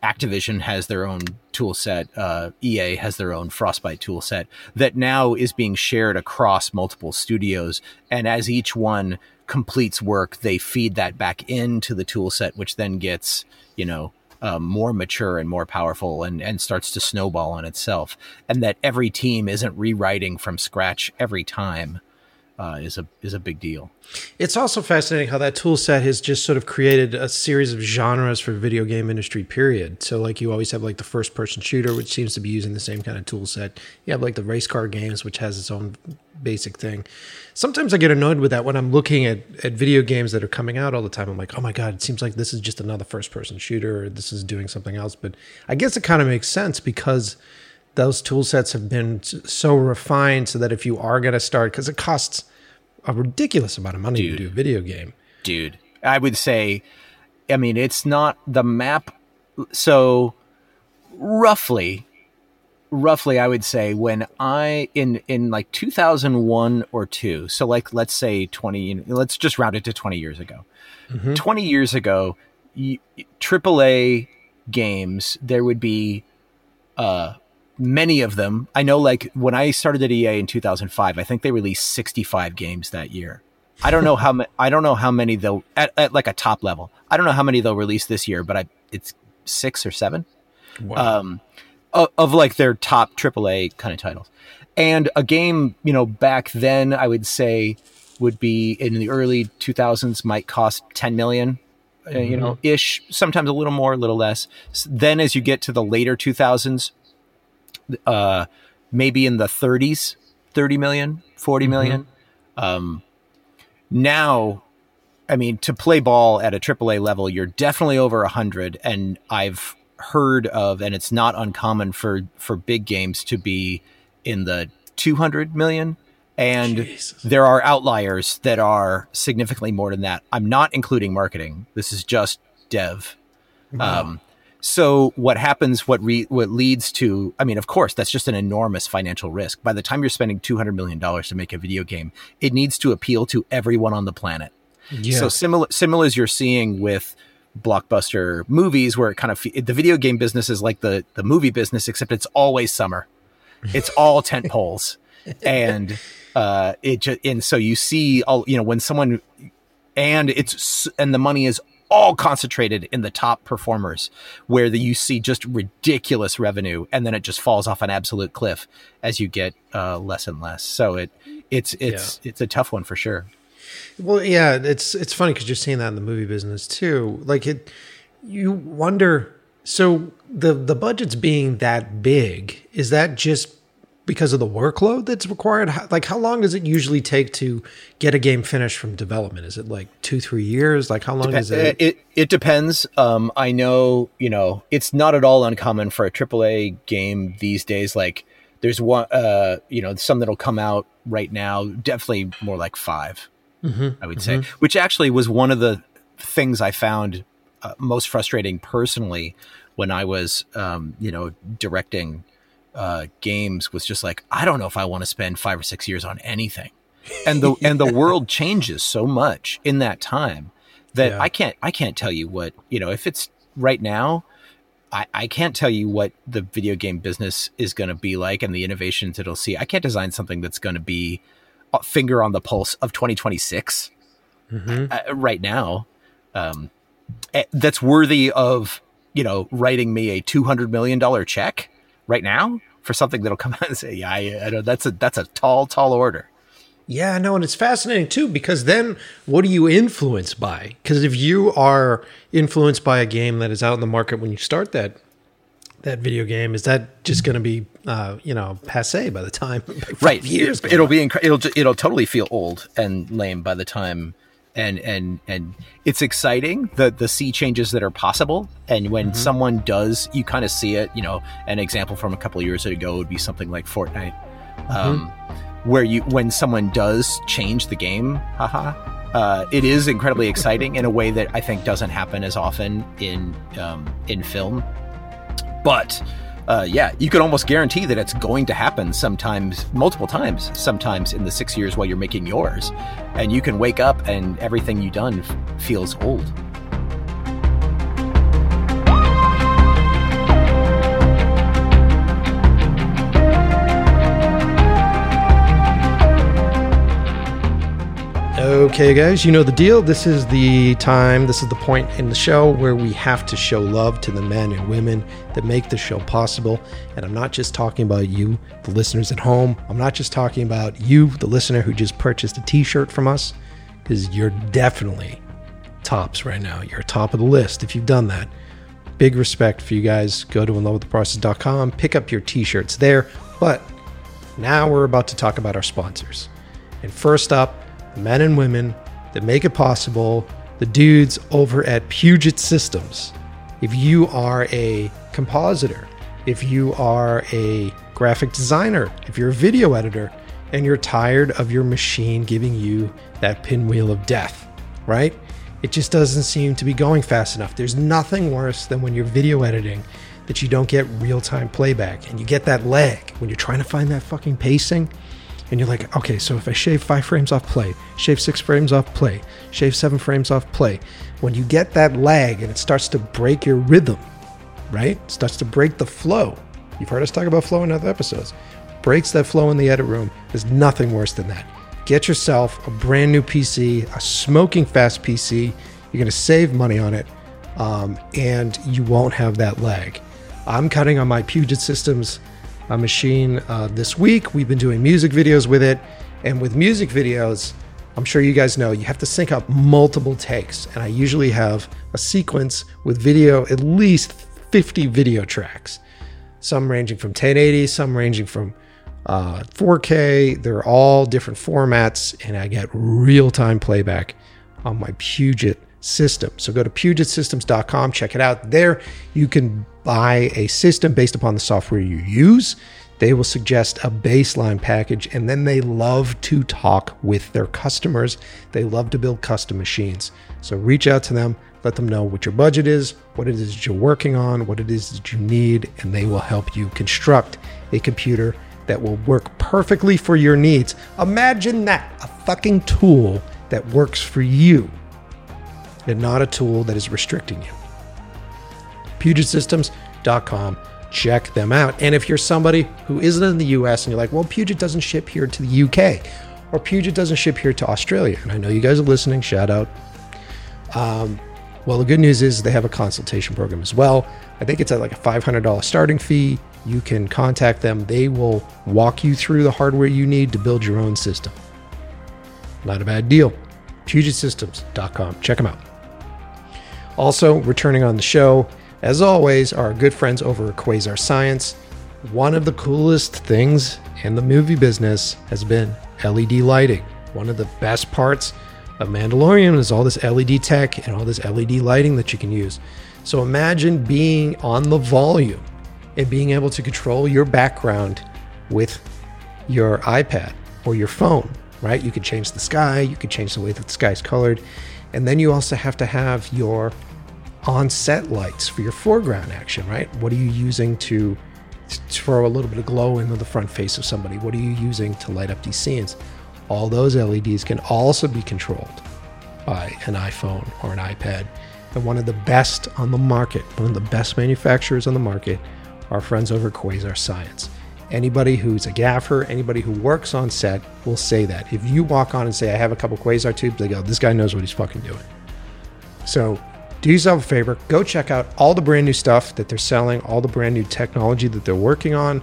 Speaker 2: Activision has their own tool set. Uh, EA has their own Frostbite tool set that now is being shared across multiple studios. And as each one completes work, they feed that back into the tool set, which then gets you know um, more mature and more powerful and, and starts to snowball on itself. And that every team isn't rewriting from scratch every time uh, is a is a big deal.
Speaker 1: It's also fascinating how that tool set has just sort of created a series of genres for video game industry. Period. So like you always have like the first person shooter, which seems to be using the same kind of tool set. You have like the race car games, which has its own basic thing. Sometimes I get annoyed with that when I'm looking at, at video games that are coming out all the time. I'm like, oh my God, it seems like this is just another first person shooter or this is doing something else. But I guess it kind of makes sense because those tool sets have been so refined so that if you are going to start, because it costs a ridiculous amount of money dude, to do a video game.
Speaker 2: Dude, I would say, I mean, it's not the map. So roughly, roughly, I would say when I in in like 2001 or two. So like, let's say 20. Let's just round it to 20 years ago. Mm-hmm. 20 years ago, AAA games there would be uh many of them. I know, like when I started at EA in 2005, I think they released 65 games that year. I don't know how ma- I don't know how many they'll at, at, like a top level. I don't know how many they'll release this year, but I it's six or seven. Wow. Um, of, of like their top AAA kind of titles, and a game you know back then I would say would be in the early 2000s might cost 10 million uh, you know mm-hmm. ish sometimes a little more a little less then as you get to the later 2000s uh, maybe in the 30s, 30 million, 40 mm-hmm. million. Um, now, I mean, to play ball at a AAA level, you're definitely over 100. And I've heard of, and it's not uncommon for, for big games to be in the 200 million. And Jesus. there are outliers that are significantly more than that. I'm not including marketing. This is just dev. Wow. Um, so what happens? What re, what leads to? I mean, of course, that's just an enormous financial risk. By the time you're spending two hundred million dollars to make a video game, it needs to appeal to everyone on the planet. Yeah. So similar, similar as you're seeing with blockbuster movies, where it kind of the video game business is like the the movie business, except it's always summer. It's all tent poles, and uh, it just and so you see all you know when someone and it's and the money is all concentrated in the top performers where the, you see just ridiculous revenue and then it just falls off an absolute cliff as you get uh, less and less. So it it's it's yeah. it's a tough one for sure.
Speaker 1: Well yeah it's it's funny because you're seeing that in the movie business too. Like it you wonder so the the budget's being that big is that just because of the workload that's required? like, how long does it usually take to get a game finished from development? Is it like two, three years? Like, how long Dep- is it?
Speaker 2: It it depends. Um, I know, you know, it's not at all uncommon for a AAA game these days. Like, there's one, uh, you know, some that'll come out right now. Definitely more like 5 I would say, which actually was one of the things I found uh, most frustrating personally when I was, um, you know, directing uh, games was just like I don't know if I want to spend five or six years on anything, and the and the world changes so much in that time that
Speaker 1: Yeah.
Speaker 2: I can't I can't tell you what you know if it's right now. I, I can't tell you what the video game business is going to be like and the innovations it'll see. I can't design something that's going to be a finger on the pulse of 2026
Speaker 1: Mhm.
Speaker 2: uh, right now um, eh, that's worthy of you know writing me a 200 million dollar check right now for something that'll come out and say yeah I, I know that's a that's a tall tall order
Speaker 1: Yeah, no, and it's fascinating too because then what are you influenced by? Because if you are influenced by a game that is out in the market when you start that that video game, is that just going to be uh, you know passe by the time
Speaker 2: right
Speaker 1: years?
Speaker 2: it'll be incre- it'll it'll totally feel old and lame by the time and and and it's exciting the the sea changes that are possible. And when someone does you kind of see it you know an example from a couple of years ago would be something like Fortnite um, where you when someone does change the game haha uh, it is incredibly exciting in a way that I think doesn't happen as often in um, in film. But uh, yeah, you can almost guarantee that it's going to happen sometimes, multiple times, sometimes in the six years while you're making yours. And you can wake up and everything you've done feels old.
Speaker 1: Okay, guys, you know the deal. This is the time, this is the point in the show where we have to show love to the men and women that make the show possible. And I'm not just talking about you, the listeners at home. I'm not just talking about you, the listener who just purchased a t shirt from us, because you're definitely tops right now. You're top of the list if you've done that. Big respect for you guys. Go to inlovewiththeprocess.com, pick up your t shirts there. But now we're about to talk about our sponsors. And first up, the men and women that make it possible, the dudes over at Puget Systems. If you are a compositor, if you are a graphic designer, if you're a video editor, and you're tired of your machine giving you that pinwheel of death, right? It just doesn't seem to be going fast enough. There's nothing worse than when you're video editing that you don't get real time playback and you get that lag when you're trying to find that fucking pacing and you're like, okay, so if I shave five frames off play, shave six frames off play, shave seven frames off play, when you get that lag and it starts to break your rhythm, right? It starts to break the flow. You've heard us talk about flow in other episodes. Breaks that flow in the edit room. There's nothing worse than that. Get yourself a brand new PC, a smoking fast PC. You're going to save money on it, um, and you won't have that lag. I'm cutting on my Puget Systems machine uh, this week. We've been doing music videos with it, and with music videos, I'm sure you guys know you have to sync up multiple takes, and I usually have a sequence with video, at least 50 video tracks some ranging from 1080, some ranging from uh, 4K. They're all different formats, and I get real time playback on my Puget system. So go to pugetsystems.com, check it out. There, you can buy a system based upon the software you use. They will suggest a baseline package, and then they love to talk with their customers. They love to build custom machines. So reach out to them, let them know what your budget is, what it is you're working on, what it is that you need, and they will help you construct a computer that will work perfectly for your needs. Imagine that a fucking tool that works for you and not a tool that is restricting you. PugetSystems.com. Check them out. And if you're somebody who isn't in the US and you're like, well, Puget doesn't ship here to the UK or Puget doesn't ship here to Australia, and I know you guys are listening, shout out. Um, well, the good news is they have a consultation program as well. I think it's at like a $500 starting fee. You can contact them, they will walk you through the hardware you need to build your own system. Not a bad deal. PugetSystems.com. Check them out. Also, returning on the show, as always, are our good friends over at Quasar Science. One of the coolest things in the movie business has been LED lighting. One of the best parts of Mandalorian is all this LED tech and all this LED lighting that you can use. So imagine being on the volume and being able to control your background with your iPad or your phone, right? You can change the sky, you can change the way that the sky is colored. And then you also have to have your on set lights for your foreground action, right? What are you using to throw a little bit of glow into the front face of somebody? What are you using to light up these scenes? All those LEDs can also be controlled by an iPhone or an iPad. And one of the best on the market, one of the best manufacturers on the market, our friends over Quasar Science. Anybody who's a gaffer, anybody who works on set will say that. If you walk on and say, I have a couple Quasar tubes, they go, this guy knows what he's fucking doing. So do yourself a favor, go check out all the brand new stuff that they're selling, all the brand new technology that they're working on.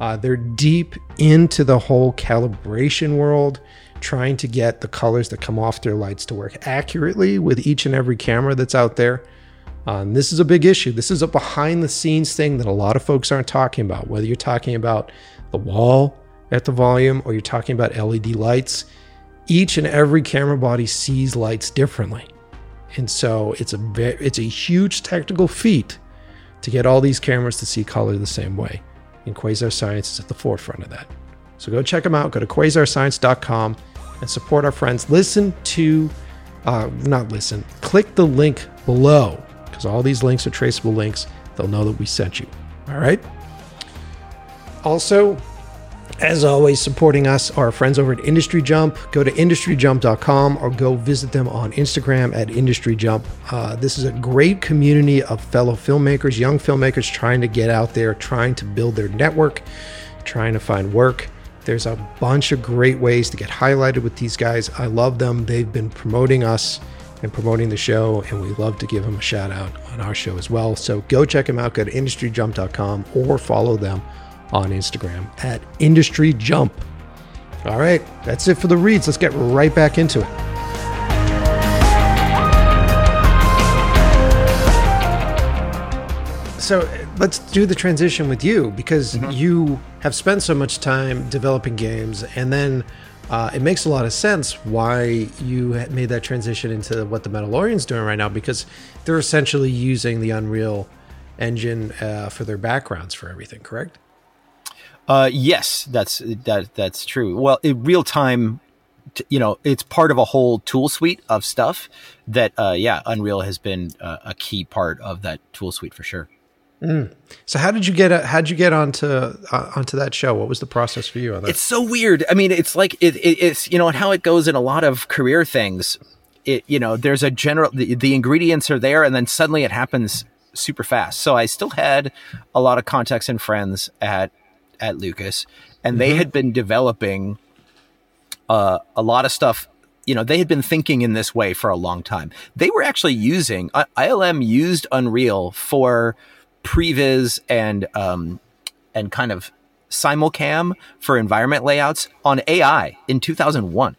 Speaker 1: Uh, they're deep into the whole calibration world, trying to get the colors that come off their lights to work accurately with each and every camera that's out there. Um, this is a big issue. This is a behind the scenes thing that a lot of folks aren't talking about. Whether you're talking about the wall at the volume or you're talking about LED lights, each and every camera body sees lights differently. And so it's a very, it's a huge technical feat to get all these cameras to see color the same way. And Quasar Science is at the forefront of that. So go check them out. Go to quasarscience.com and support our friends. Listen to, uh, not listen, click the link below because all these links are traceable links. They'll know that we sent you. All right. Also, as always, supporting us our friends over at Industry Jump. Go to industryjump.com or go visit them on Instagram at Industry Jump. Uh, this is a great community of fellow filmmakers, young filmmakers trying to get out there, trying to build their network, trying to find work. There's a bunch of great ways to get highlighted with these guys. I love them. They've been promoting us and promoting the show, and we love to give them a shout out on our show as well. So go check them out. Go to industryjump.com or follow them on Instagram at Industry Jump. All right, that's it for the reads. Let's get right back into it. So let's do the transition with you because mm-hmm. you have spent so much time developing games, and then uh, it makes a lot of sense why you made that transition into what the Mandalorian's doing right now because they're essentially using the Unreal engine uh, for their backgrounds for everything. Correct?
Speaker 2: Uh, yes, that's that that's true. Well, real time, you know, it's part of a whole tool suite of stuff that, uh, yeah, Unreal has been uh, a key part of that tool suite for sure.
Speaker 1: Mm. So how did you get how did you get onto uh, onto that show? What was the process for you on that?
Speaker 2: It's so weird. I mean, it's like it, it, it's you know, and how it goes in a lot of career things. It you know, there's a general the, the ingredients are there, and then suddenly it happens super fast. So I still had a lot of contacts and friends at at Lucas, and they mm-hmm. had been developing uh, a lot of stuff. You know, they had been thinking in this way for a long time. They were actually using uh, ILM used Unreal for previs and um, and kind of simulcam for environment layouts on AI in 2001.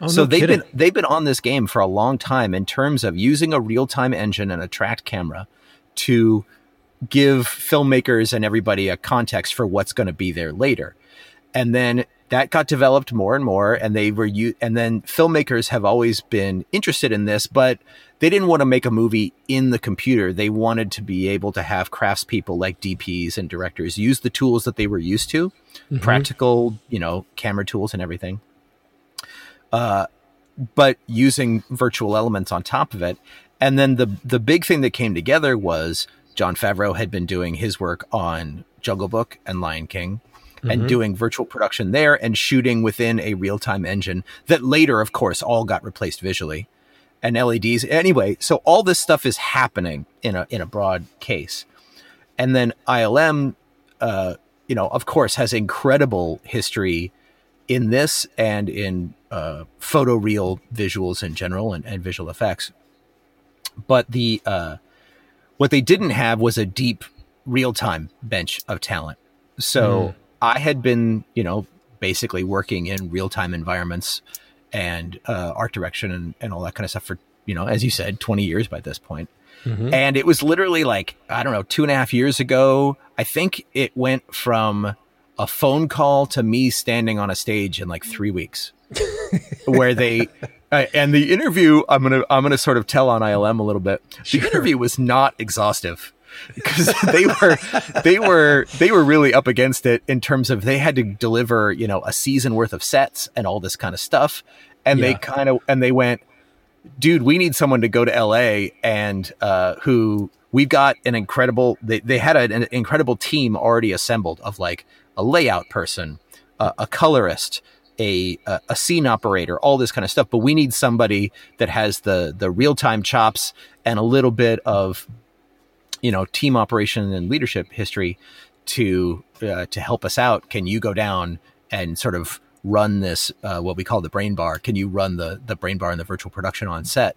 Speaker 2: Oh, so no they've kidding. been they've been on this game for a long time in terms of using a real time engine and a tracked camera to give filmmakers and everybody a context for what's going to be there later. And then that got developed more and more and they were you and then filmmakers have always been interested in this but they didn't want to make a movie in the computer they wanted to be able to have craftspeople like dps and directors use the tools that they were used to mm-hmm. practical you know camera tools and everything uh, but using virtual elements on top of it and then the the big thing that came together was Jon Favreau had been doing his work on Jungle Book and Lion King mm-hmm. and doing virtual production there and shooting within a real time engine that later, of course, all got replaced visually and LEDs. Anyway, so all this stuff is happening in a in a broad case. And then ILM, uh, you know, of course, has incredible history in this and in uh, photo real visuals in general and, and visual effects. But the uh, what they didn't have was a deep real time bench of talent. So mm. I had been, you know, basically working in real time environments and uh, art direction and, and all that kind of stuff for, you know, as you said, 20 years by this point. Mm-hmm. And it was literally like, I don't know, two and a half years ago. I think it went from a phone call to me standing on a stage in like three weeks where they and the interview, I'm gonna I'm gonna sort of tell on ILM a little bit. The sure. interview was not exhaustive. because they were they were they were really up against it in terms of they had to deliver you know a season worth of sets and all this kind of stuff and they kind of and they went dude we need someone to go to la and uh who we've got an incredible they, they had an, an incredible team already assembled of like a layout person uh, a colorist a, a a scene operator all this kind of stuff but we need somebody that has the the real-time chops and a little bit of you know team operation and leadership history to uh, to help us out. Can you go down and sort of run this uh, what we call the brain bar? Can you run the the brain bar and the virtual production on set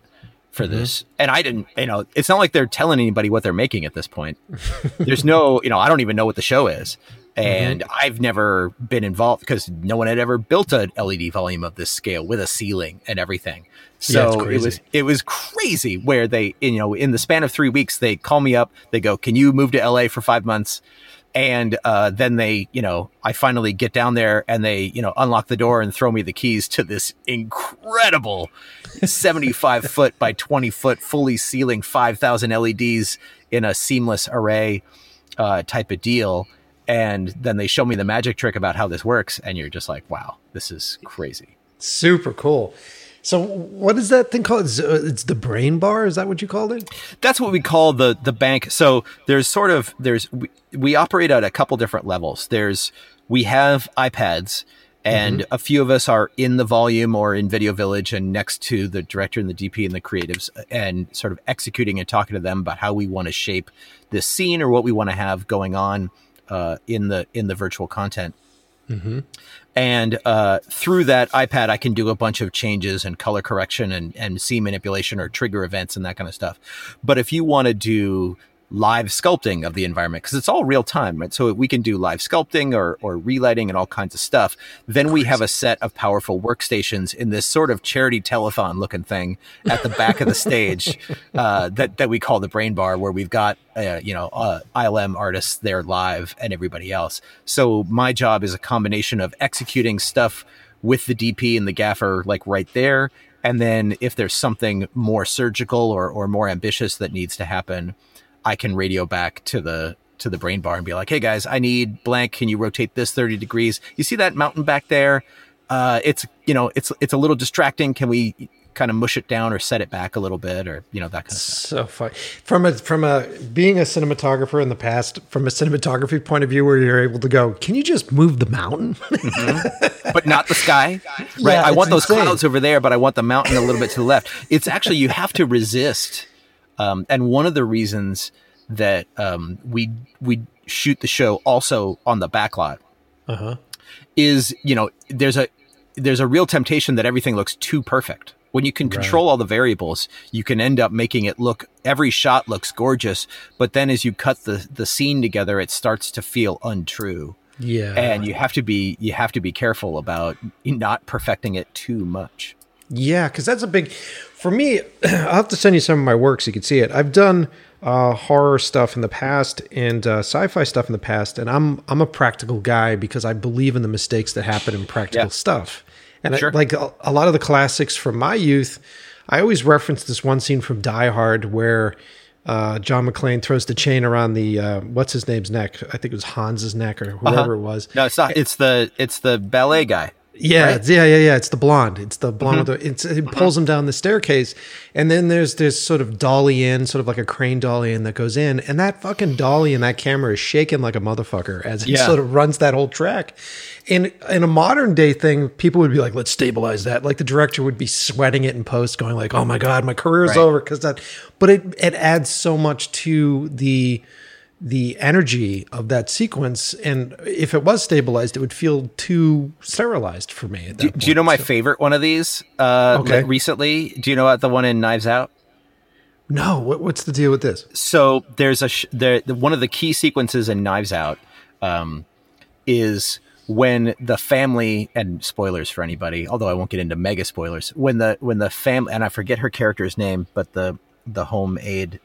Speaker 2: for this? And i didn't you know it's not like they're telling anybody what they're making at this point. There's no you know i don't even know what the show is and i've never been involved because no one had ever built a led volume of this scale with a ceiling and everything.
Speaker 1: Yeah,
Speaker 2: so it was it was crazy where they you know in the span of three weeks they call me up they go can you move to la for five months? And uh, then they you know i finally get down there and they you know unlock the door and throw me the keys to this incredible 75 foot by 20 foot fully ceiling 5000 leds in a seamless array uh, type of deal and then they show me the magic trick about how this works and you're just like wow this is crazy
Speaker 1: Super cool. So, what is that thing called? It's, uh, it's the brain bar. Is that what you called it?
Speaker 2: that's what we call the the bank so there's sort of there's we, we operate at a couple different levels there's we have ipads and a few of us are in the volume or in video village and next to the director and the dp and the creatives and sort of executing and talking to them about how we want to shape this scene or what we want to have going on uh, in the in the virtual content and uh, through that iPad, I can do a bunch of changes and color correction and, and scene manipulation or trigger events and that kind of stuff. But if you want to do live sculpting of the environment, because it's all real time, right? So we can do live sculpting or, or relighting and all kinds of stuff. Then we have a set of powerful workstations in this sort of charity telethon looking thing at the back of the stage uh, that, that we call the brain bar, where we've got, uh, you know, uh, ILM artists there live and everybody else. So my job is a combination of executing stuff with the DP and the gaffer, like right there. And then if there's something more surgical or, or more ambitious that needs to happen, I can radio back to the to the brain bar and be like, "Hey guys, I need blank. Can you rotate this 30 degrees? You see that mountain back there? Uh, it's you know, it's it's a little distracting. Can we kind of mush it down or set it back a little bit or you know that kind of stuff?"
Speaker 1: So fun. From a from a being a cinematographer in the past, from a cinematography point of view, where you're able to go, can you just move the mountain?
Speaker 2: but not the sky. Right.
Speaker 1: Yeah,
Speaker 2: I want those
Speaker 1: insane.
Speaker 2: clouds over there, but I want the mountain a little bit to the left. It's actually you have to resist. Um, and one of the reasons that um, we we shoot the show also on the backlot
Speaker 1: Uh huh.
Speaker 2: is you know there's a there's a real temptation that everything looks too perfect. When you can control all the variables, you can end up making it look every shot looks gorgeous, but then as you cut the the scene together, it starts to feel untrue
Speaker 1: Yeah.
Speaker 2: and you have to be you have to be careful about not perfecting it too much
Speaker 1: Yeah, because that's a big. For me, I'll have to send you some of my work so you can see it. I've done uh, horror stuff in the past and uh, sci-fi stuff in the past, and I'm I'm a practical guy because I believe in the mistakes that happen in practical
Speaker 2: Yeah.
Speaker 1: stuff. And I, like a, a lot of the classics from my youth, I always reference this one scene from Die Hard where. Uh, John McClane throws the chain around the uh, what's his name's neck. I think it was Hans's neck or whoever it was.
Speaker 2: no it's not it's the it's the ballet guy
Speaker 1: Yeah,
Speaker 2: right?
Speaker 1: yeah, yeah, yeah. It's the blonde. It's the blonde. Mm-hmm. with the, it's, it mm-hmm. pulls him down the staircase, and then there's this sort of dolly in, sort of like a crane dolly in that goes in, and that fucking dolly in that camera is shaking like a motherfucker as it
Speaker 2: Yeah.
Speaker 1: sort of runs that whole track. In in a modern day thing, people would be like, "Let's stabilize that." Like the director would be sweating it in post, going like, "Oh my god, my career's
Speaker 2: Right.
Speaker 1: over," because that. But it it adds so much to the the energy of that sequence and if it was stabilized it would feel too sterilized for me at that
Speaker 2: do you know my
Speaker 1: point.
Speaker 2: favorite one of these uh
Speaker 1: Okay.
Speaker 2: recently do you know about the one in knives out
Speaker 1: no what, what's the deal with this
Speaker 2: so there's a sh- there the, one of the key sequences in knives out um is when the family and spoilers for anybody although i won't get into mega spoilers when the when the family and i forget her character's name but the the home aide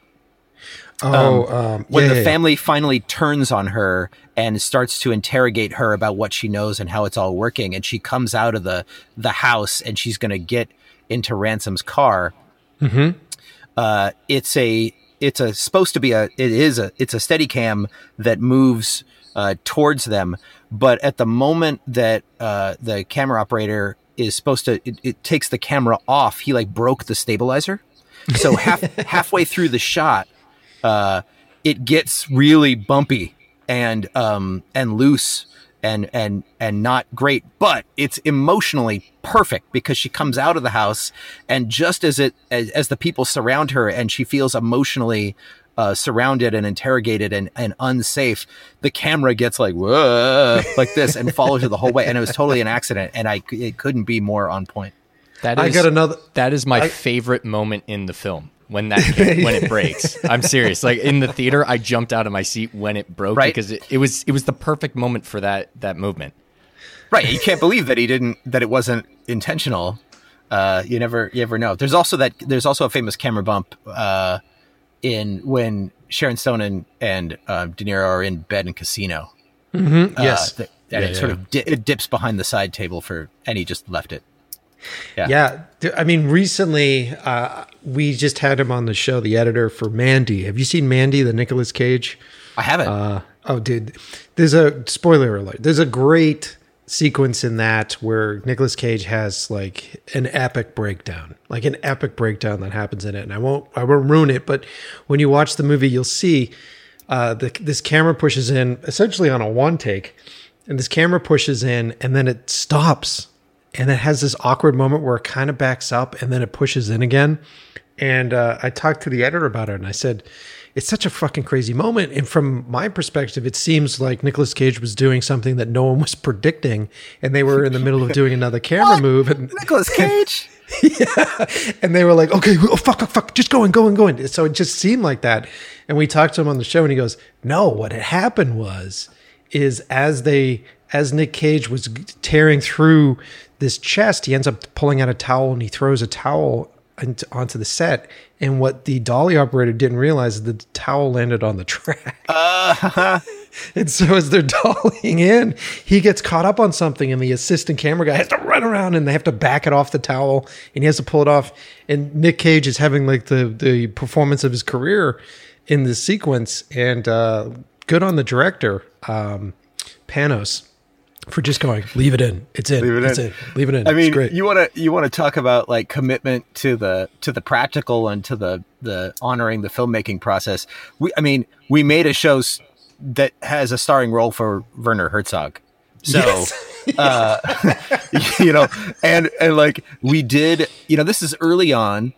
Speaker 1: oh um,
Speaker 2: when
Speaker 1: yeah,
Speaker 2: the
Speaker 1: yeah, yeah.
Speaker 2: family finally turns on her and starts to interrogate her about what she knows and how it's all working and she comes out of the the house and she's going to get into ransom's car
Speaker 1: Mhm.
Speaker 2: uh, it's a it's a supposed to be a it is a it's a steady cam that moves uh, towards them but at the moment that uh, the camera operator is supposed to it, it takes the camera off he like broke the stabilizer so half halfway through the shot uh, it gets really bumpy and um and loose and and and not great but it's emotionally perfect because she comes out of the house and just as it as, as the people surround her and she feels emotionally uh, surrounded and interrogated and, and unsafe the camera gets like whoa like this and follows her the whole way and it was totally an accident and i it couldn't be more on point
Speaker 3: That is,
Speaker 1: I got another.
Speaker 3: That is my
Speaker 1: I-
Speaker 3: favorite moment in the film when that came, when it breaks. I'm serious. Like in the theater, I jumped out of my seat when it broke
Speaker 2: Right.
Speaker 3: because it, it was it was the perfect moment for that that movement.
Speaker 2: right you can't believe that he didn't that it wasn't intentional uh you never you never know there's also that there's also a famous camera bump uh in when sharon stone and and uh, de niro are in bed in casino
Speaker 1: Mm-hmm.
Speaker 2: Uh,
Speaker 1: yes.
Speaker 2: th- and
Speaker 1: Yeah,
Speaker 2: it sort of di- it dips behind the side table for and he just left it yeah.
Speaker 1: Yeah, I mean, recently uh, we just had him on the show, the editor for Mandy. Have you seen Mandy, the Nicolas Cage?
Speaker 2: i haven't
Speaker 1: Uh, oh, dude, there's a spoiler alert. There's a great sequence in that where Nicolas Cage has like an epic breakdown, like an epic breakdown that happens in it. And I won't, I won't ruin it, but when you watch the movie, you'll see uh, the, this camera pushes in essentially on a one take, and this camera pushes in, and then it stops, and it has this awkward moment where it kind of backs up, and then it pushes in again. And uh, I talked to the editor about it, and I said, "It's such a fucking crazy moment." And from my perspective, it seems like Nicolas Cage was doing something that no one was predicting, and they were in the middle of doing another camera move, and
Speaker 2: nicolas cage yeah.
Speaker 1: and they were like, "Okay, oh, fuck, fuck, fuck, just going, going, going." So it just seemed like that. And we talked to him on the show, and he goes, "No, what had happened was, is as they, as Nick Cage was tearing through this chest, he ends up pulling out a towel and he throws a towel into, onto the set. And what the dolly operator didn't realize is that the towel landed on the track." And so as they're dollying in, he gets caught up on something, and the assistant camera guy has to run around, and they have to back it off the towel, and he has to pull it off. And Nick Cage is having like the the performance of his career in this sequence, and uh, good on the director, um, Panos, for just going, leave it in, it's in,
Speaker 2: Leave it
Speaker 1: it's
Speaker 2: in.
Speaker 1: in, leave it in.
Speaker 2: I
Speaker 1: it's
Speaker 2: mean,
Speaker 1: great.
Speaker 2: you want to you want to talk about like commitment to the to the practical and to the the honoring the filmmaking process. We, I mean, we made a show that has a starring role for Werner Herzog. So, uh, you know, and and like we did, you know, this is early on.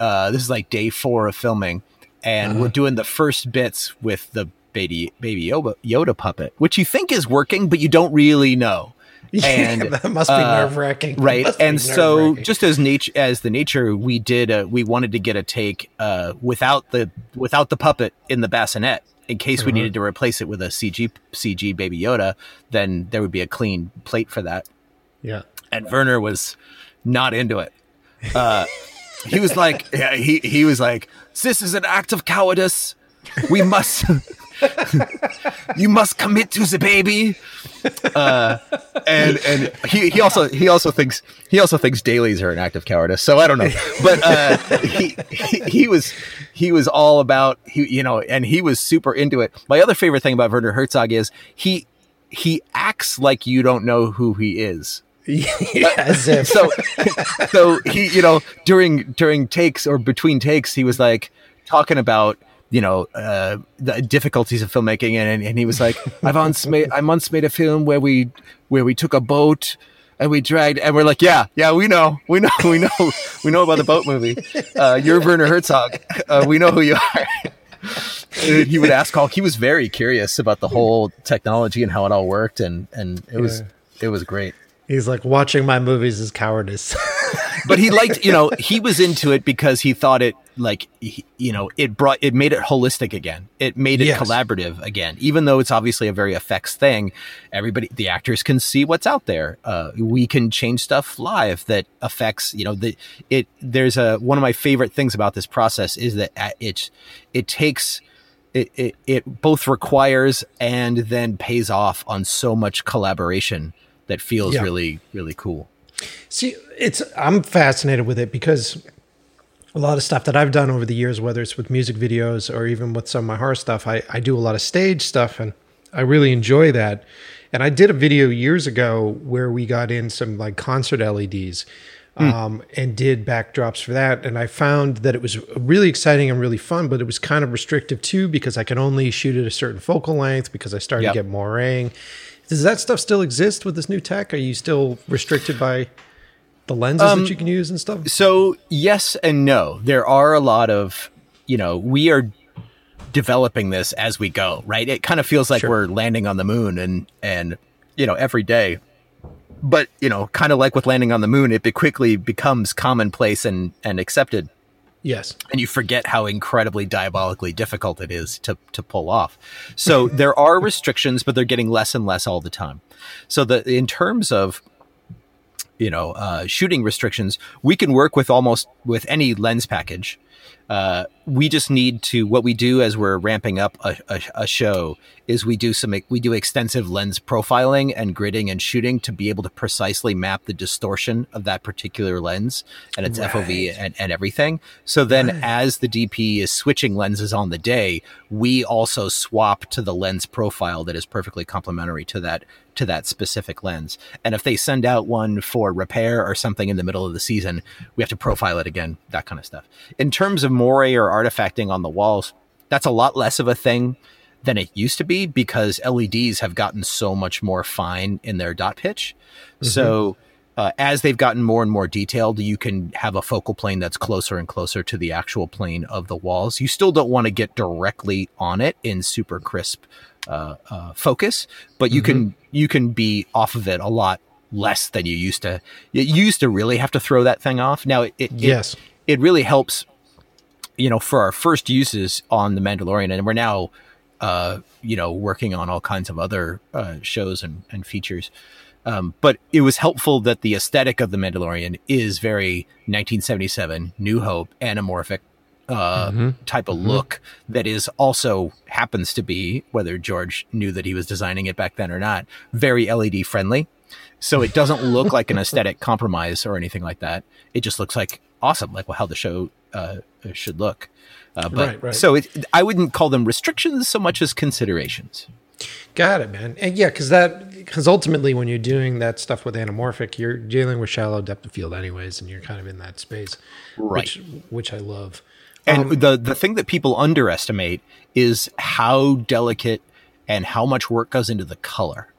Speaker 2: Uh, this is like day four of filming, and
Speaker 1: Uh-huh.
Speaker 2: we're doing the first bits with the baby baby Yoda, Yoda puppet, which you think is working, but you don't really know. And
Speaker 1: that must be
Speaker 2: uh,
Speaker 1: nerve wracking,
Speaker 2: right. and so just as nature as the nature we did uh, we wanted to get a take uh, without the without the puppet in the bassinet in case we needed to replace it with a cg cg baby yoda then there would be a clean plate for that.
Speaker 1: Yeah,
Speaker 2: and werner was not into it. Uh, he was like yeah, he, he was like this is an act of cowardice. We must you must commit to the baby uh, and and he, he also he also thinks he also thinks dailies are an act of cowardice. So I don't know, but uh, he, he he was he was all about he you know, and he was super into it. My other favorite thing about Werner Herzog is he he acts like you don't know who he is.
Speaker 1: yeah,
Speaker 2: So so he you know during during takes or between takes he was like talking about you know uh, the difficulties of filmmaking and, and he was like I've once made I once made a film where we where we took a boat and we dragged and we're like yeah yeah we know we know we know we know about the boat movie. Uh, you're Werner Herzog. Uh, we know who you are. He would ask all he was very curious about the whole technology and how it all worked and and it was it was great.
Speaker 1: He's like watching my movies is cowardice.
Speaker 2: but he liked you know he was into it because he thought it like you know it brought it made it holistic again it made it
Speaker 1: Yes.
Speaker 2: collaborative again even though it's obviously a very effects thing everybody the actors can see what's out there uh, we can change stuff live that affects you know the it there's a one of my favorite things about this process is that uh, it it takes it, it, it both requires and then pays off on so much collaboration that feels
Speaker 1: Yeah.
Speaker 2: really really cool
Speaker 1: See, it's I'm fascinated with it because a lot of stuff that I've done over the years, whether it's with music videos or even with some of my horror stuff, I, I do a lot of stage stuff and I really enjoy that. And I did a video years ago where we got in some like concert LEDs um, and did backdrops for that. And I found that it was really exciting and really fun, but it was kind of restrictive too because I could only shoot at a certain focal length because I started
Speaker 2: Yep.
Speaker 1: to get moirang. Does that stuff still exist with this new tech? Are you still restricted by the lenses that um, you can use and stuff?
Speaker 2: So yes and no. There are a lot of, you know, we are developing this as we go, right? It kind of feels like
Speaker 1: Sure.
Speaker 2: we're landing on the moon and and you know every day. But you know, kind of like with landing on the moon, it quickly becomes commonplace and and accepted,
Speaker 1: Yes.
Speaker 2: and you forget how incredibly diabolically difficult it is to to pull off. So there are restrictions, but they're getting less and less all the time. So the in terms of you know uh, shooting restrictions we can work with almost with any lens package uh, we just need to what we do as we're ramping up a, a, a show is we do some we do extensive lens profiling and gridding and shooting to be able to precisely map the distortion of that particular lens and its fov and, and everything. So then
Speaker 1: Right.
Speaker 2: as the dp is switching lenses on the day we also swap to the lens profile that is perfectly complementary to that to that specific lens. And if they send out one for repair or something in the middle of the season we have to profile it again that kind of stuff. In terms of moire or artifacting on the walls that's a lot less of a thing than it used to be because LEDs have gotten so much more fine in their dot pitch. So uh, as they've gotten more and more detailed, you can have a focal plane that's closer and closer to the actual plane of the walls. You still don't want to get directly on it in super crisp uh, uh, focus, but you can you can be off of it a lot less than you used to. You used to really have to throw that thing off. Now it, it
Speaker 1: Yes.
Speaker 2: it really helps you know for our first uses on the mandalorian and we're now uh you know working on all kinds of other uh shows and, and features. Um, but it was helpful that the aesthetic of the mandalorian is very 1977 new hope anamorphic uh, type of look that is also happens to be whether george knew that he was designing it back then or not very led friendly. So it doesn't look like an aesthetic compromise or anything like that. It just looks like awesome, like well, how the show uh, should look. Uh, but
Speaker 1: Right, right.
Speaker 2: so it, I wouldn't call them restrictions so much as considerations.
Speaker 1: Got it, man. And yeah, because that because ultimately, when you're doing that stuff with anamorphic, you're dealing with shallow depth of field, anyways, and you're kind of in that space,
Speaker 2: Right.
Speaker 1: Which which I love.
Speaker 2: And the the thing that people underestimate is how delicate and how much work goes into the color.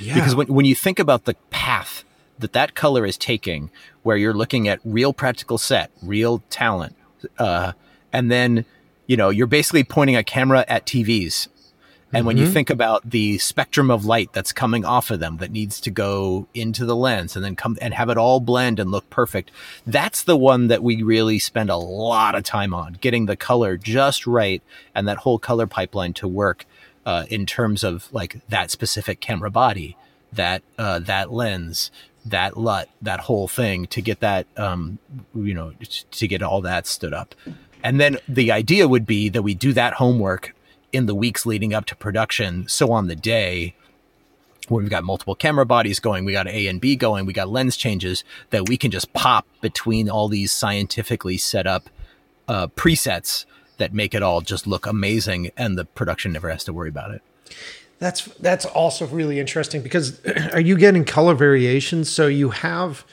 Speaker 1: Yeah.
Speaker 2: Because when, when you think about the path that that color is taking, where you're looking at real practical set, real talent, uh, and then, you know, you're basically pointing a camera at TVs. And when you think about the spectrum of light that's coming off of them that needs to go into the lens and then come and have it all blend and look perfect, that's the one that we really spend a lot of time on getting the color just right and that whole color pipeline to work uh, in terms of like that specific camera body, that uh, that lens, that LUT, that whole thing to get that um, you know to get all that stood up. And then the idea would be that we do that homework in the weeks leading up to production. So on the day where we've got multiple camera bodies going, we got A and B going, we got lens changes that we can just pop between all these scientifically set up uh, presets that make it all just look amazing, and the production never has to worry about it.
Speaker 1: That's that's also really interesting because are you getting color variations? So you have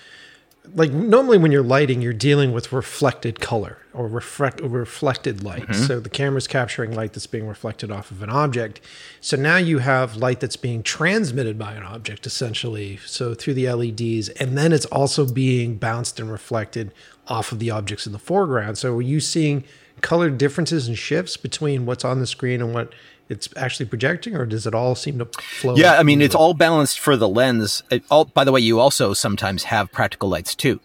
Speaker 1: like normally when you're lighting, you're dealing with reflected color or reflect reflected light. Mm-hmm. So the camera's capturing light that's being reflected off of an object. So now you have light that's being transmitted by an object essentially. So through the LEDs, and then it's also being bounced and reflected off of the objects in the foreground. So are you seeing color differences and shifts between what's on the screen and what it's actually projecting, or does it all seem to flow?
Speaker 2: Yeah, I mean it's all balanced for the lens. It, all, by the way, you also sometimes have practical lights too,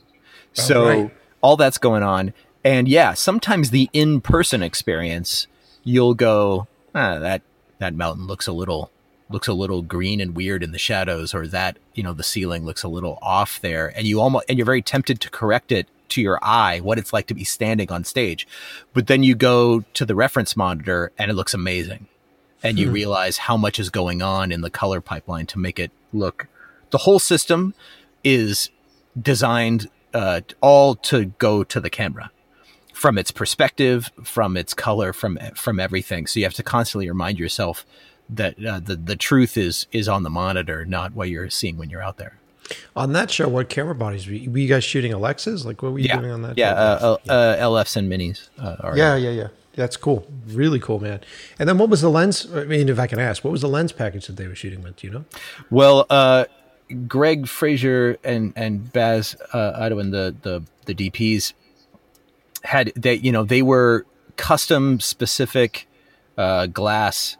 Speaker 2: so
Speaker 1: right.
Speaker 2: all that's going on. And yeah, sometimes the in-person experience, you'll go, ah, that that mountain looks a little looks a little green and weird in the shadows, or that you know the ceiling looks a little off there, and you almost and you're very tempted to correct it to your eye what it's like to be standing on stage, but then you go to the reference monitor and it looks amazing and you realize how much is going on in the color pipeline to make it look the whole system is designed uh, all to go to the camera from its perspective, from its color, from from everything. So you have to constantly remind yourself that uh, the the truth is is on the monitor, not what you're seeing when you're out there.
Speaker 1: On that show, what camera bodies were you, were you guys shooting? Alexas? Like, what were you
Speaker 2: yeah.
Speaker 1: doing on that?
Speaker 2: Yeah,
Speaker 1: show?
Speaker 2: uh, uh, LFs and minis. Uh,
Speaker 1: yeah, yeah, yeah. That's cool. Really cool, man. And then what was the lens? I mean, if I can ask, what was the lens package that they were shooting with? Do you know?
Speaker 2: Well, uh, Greig Fraser and and Baz uh, Idoine, the the the DPs, had they you know they were custom specific uh, glass,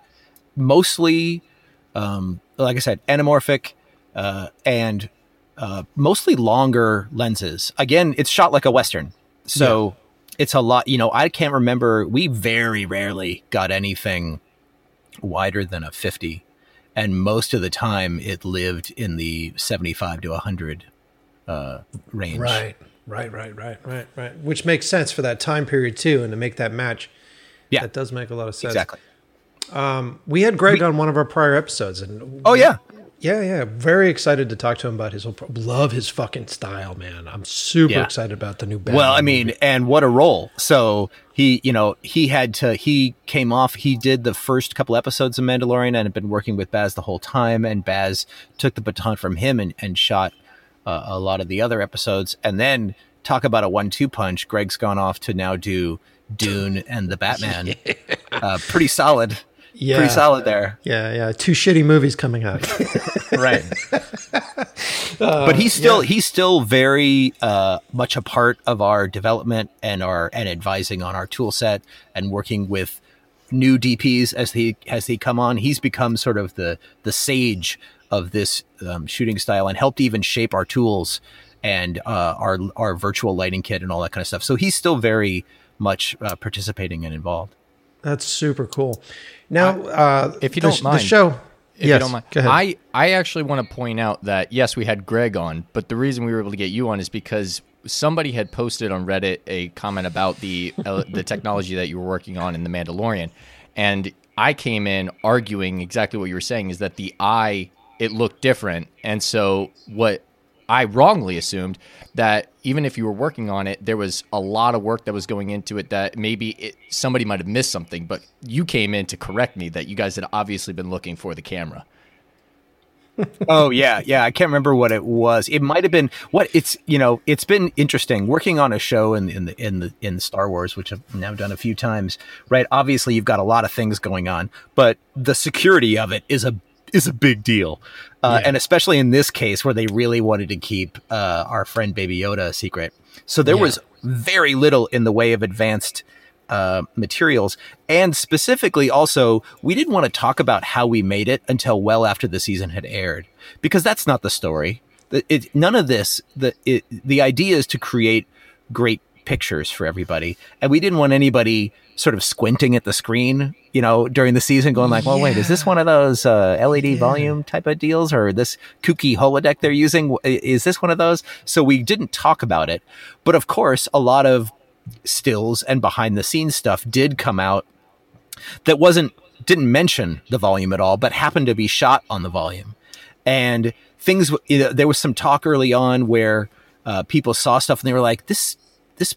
Speaker 2: mostly, um, like I said, anamorphic, uh, and uh, mostly longer lenses. Again, it's shot like a western, so. It's a lot. You know, I can't remember. We very rarely got anything wider than a fifty, and most of the time it lived in the seventy-five to hundred uh, range.
Speaker 1: Right, right, right, right, right, right. Which makes sense for that time period too, and to make that match.
Speaker 2: Yeah,
Speaker 1: that does make a lot of sense.
Speaker 2: Exactly.
Speaker 1: Um, we had Greig we, on one of our prior episodes, and
Speaker 2: oh yeah,
Speaker 1: yeah, yeah. Very excited to talk to him about his whole. Pro- love his fucking style, man. I'm super yeah. excited about the new.
Speaker 2: Batman well, I mean, movie. and what a role. So he, you know, he had to. He came off. He did the first couple episodes of Mandalorian and had been working with Baz the whole time. And Baz took the baton from him and, and shot uh, a lot of the other episodes. And then talk about a one-two punch. Greig's gone off to now do Dune and the Batman. yeah. uh, pretty solid yeah. pretty solid there.
Speaker 1: Yeah, yeah. Two shitty movies coming out.
Speaker 2: right. Uh, but he's still yeah. he's still very uh, much a part of our development and our and advising on our tool set and working with new DPs as he as he come on. He's become sort of the the sage of this um, shooting style and helped even shape our tools and uh, our our virtual lighting kit and all that kind of stuff. So he's still very much uh, participating and involved.
Speaker 1: That's super cool. Now, uh,
Speaker 3: if you don't mind,
Speaker 1: the show.
Speaker 3: If yes, you don't mind. I, I actually want to point out that yes, we had Greig on, but the reason we were able to get you on is because somebody had posted on Reddit a comment about the uh, the technology that you were working on in the Mandalorian, and I came in arguing exactly what you were saying is that the eye it looked different, and so what I wrongly assumed that even if you were working on it, there was a lot of work that was going into it that maybe it, somebody might have missed something, but you came in to correct me that you guys had obviously been looking for the camera.
Speaker 2: oh yeah, yeah. I can't remember what it was. It might have been what it's. You know, it's been interesting working on a show in in the in the in Star Wars, which I've now done a few times. Right. Obviously, you've got a lot of things going on, but the security of it is a is a big deal. Uh, yeah. And especially in this case where they really wanted to keep uh, our friend Baby Yoda a secret. So there yeah. was very little in the way of advanced uh, materials. And specifically, also, we didn't want to talk about how we made it until well after the season had aired because that's not the story. It, it, none of this, the, it, the idea is to create great pictures for everybody. And we didn't want anybody sort of squinting at the screen, you know, during the season, going like, "Well, yeah. wait, is this one of those uh, LED yeah. volume type of deals, or this kooky holodeck they're using? Is this one of those?" So we didn't talk about it, but of course, a lot of stills and behind the scenes stuff did come out that wasn't didn't mention the volume at all, but happened to be shot on the volume, and things. You know, there was some talk early on where uh, people saw stuff and they were like, "This." This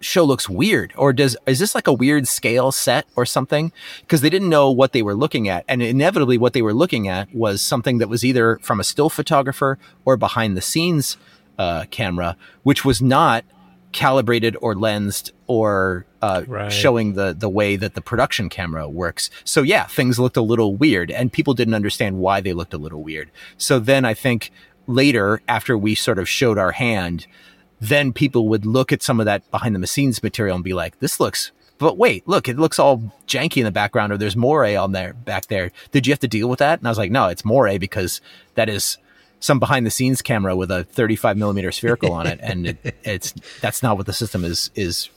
Speaker 2: show looks weird or does is this like a weird scale set or something? Because they didn't know what they were looking at and inevitably what they were looking at was something that was either from a still photographer or behind the scenes uh, camera which was not calibrated or lensed or uh, right. showing the the way that the production camera works. So yeah things looked a little weird and people didn't understand why they looked a little weird. So then i think later after we sort of showed our hand then people would look at some of that behind the scenes material and be like, this looks, but wait, look, it looks all janky in the background or there's moire on there back there. Did you have to deal with that? And I was like, no, it's moire because that is some behind the scenes camera with a 35 millimeter spherical on it. And it, it's, that's not what the system is, is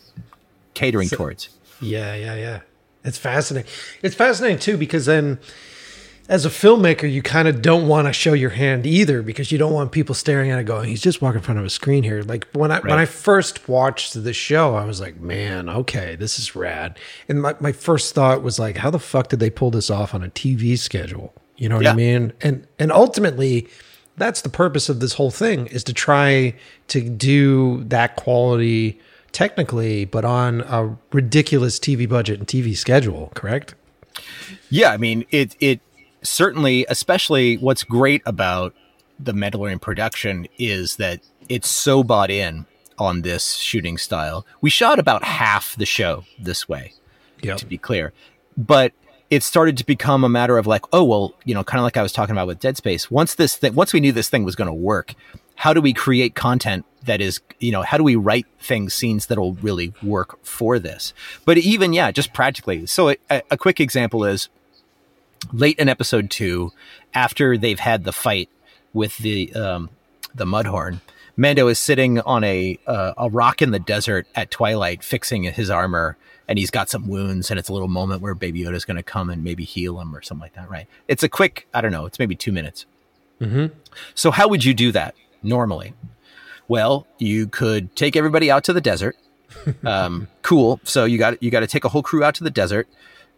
Speaker 2: catering so, towards.
Speaker 1: Yeah. Yeah. Yeah. It's fascinating. It's fascinating too, because then, as a filmmaker, you kind of don't want to show your hand either because you don't want people staring at it going, he's just walking in front of a screen here. Like when I right. when I first watched the show, I was like, man, okay, this is rad. And my, my first thought was like, how the fuck did they pull this off on a TV schedule? You know what yeah. I mean? And and ultimately, that's the purpose of this whole thing is to try to do that quality technically, but on a ridiculous TV budget and TV schedule, correct?
Speaker 2: Yeah, I mean it. It certainly, especially what's great about the Mandalorian production is that it's so bought in on this shooting style. We shot about half the show this way, yep. to be clear, but it started to become a matter of like, oh well, you know, kind of like I was talking about with Dead Space. Once this thing, once we knew this thing was going to work, how do we create content that is, you know, how do we write things, scenes that'll really work for this? But even yeah, just practically. So a, a quick example is late in episode two, after they've had the fight with the um, the Mudhorn. Mando is sitting on a uh, a rock in the desert at twilight, fixing his armor, and he's got some wounds, and it's a little moment where Baby Yoda is going to come and maybe heal him or something like that, right? It's a quick, I don't know, it's maybe two minutes. Mm-hmm. So how would you do that normally? Well, you could take everybody out to the desert. Um, cool. So you got you got to take a whole crew out to the desert.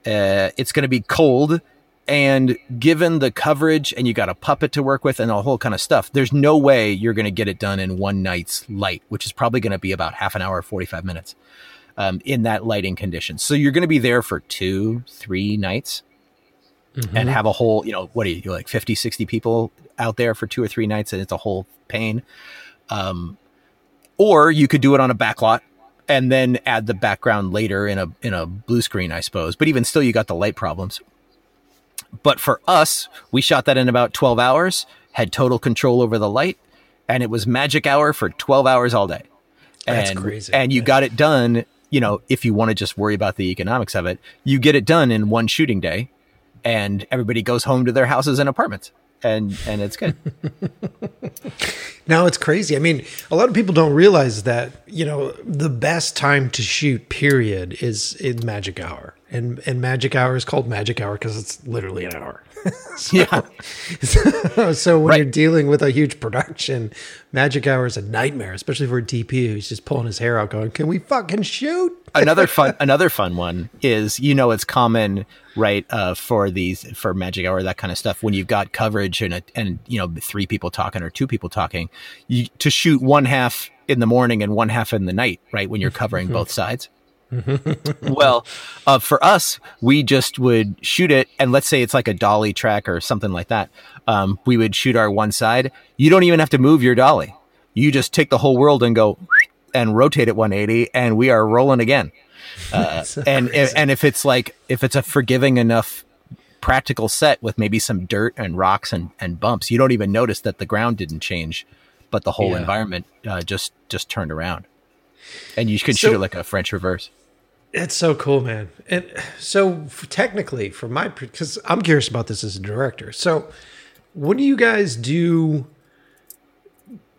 Speaker 2: Uh, it's going to be cold and given the coverage and you got a puppet to work with and a whole kind of stuff, there's no way you're going to get it done in one night's light, which is probably going to be about half an hour, 45 minutes um, in that lighting condition. So you're going to be there for two, three nights mm-hmm. and have a whole, you know, what are you, like 50, 60 people out there for two or three nights and it's a whole pain. Um, or you could do it on a backlot and then add the background later in a in a blue screen, I suppose. But even still, you got the light problems. But for us, we shot that in about 12 hours, had total control over the light, and it was magic hour for 12 hours all day.
Speaker 1: That's
Speaker 2: and,
Speaker 1: crazy.
Speaker 2: And you yeah. got it done, you know, if you want to just worry about the economics of it, you get it done in one shooting day and everybody goes home to their houses and apartments and and it's good.
Speaker 1: now it's crazy. I mean, a lot of people don't realize that you know the best time to shoot period is in magic hour, and and magic hour is called magic hour because it's literally an hour.
Speaker 2: so, yeah.
Speaker 1: So, so when right. you're dealing with a huge production, magic hour is a nightmare, especially for a DP who's just pulling his hair out, going, "Can we fucking shoot?"
Speaker 2: another fun another fun one is you know it's common right uh, for these for magic hour that kind of stuff when you've got coverage and a, and you know three people talking or two people talking you to shoot one half in the morning and one half in the night right when you're covering both sides well, uh, for us, we just would shoot it, and let's say it's like a dolly track or something like that. Um, we would shoot our one side. You don't even have to move your dolly. You just take the whole world and go and rotate it 180, and we are rolling again. Uh, and if, and if it's like if it's a forgiving enough practical set with maybe some dirt and rocks and, and bumps, you don't even notice that the ground didn't change, but the whole yeah. environment uh, just just turned around. And you can so, shoot it like a French reverse.
Speaker 1: It's so cool, man. And so technically, from my because I'm curious about this as a director. So, what do you guys do?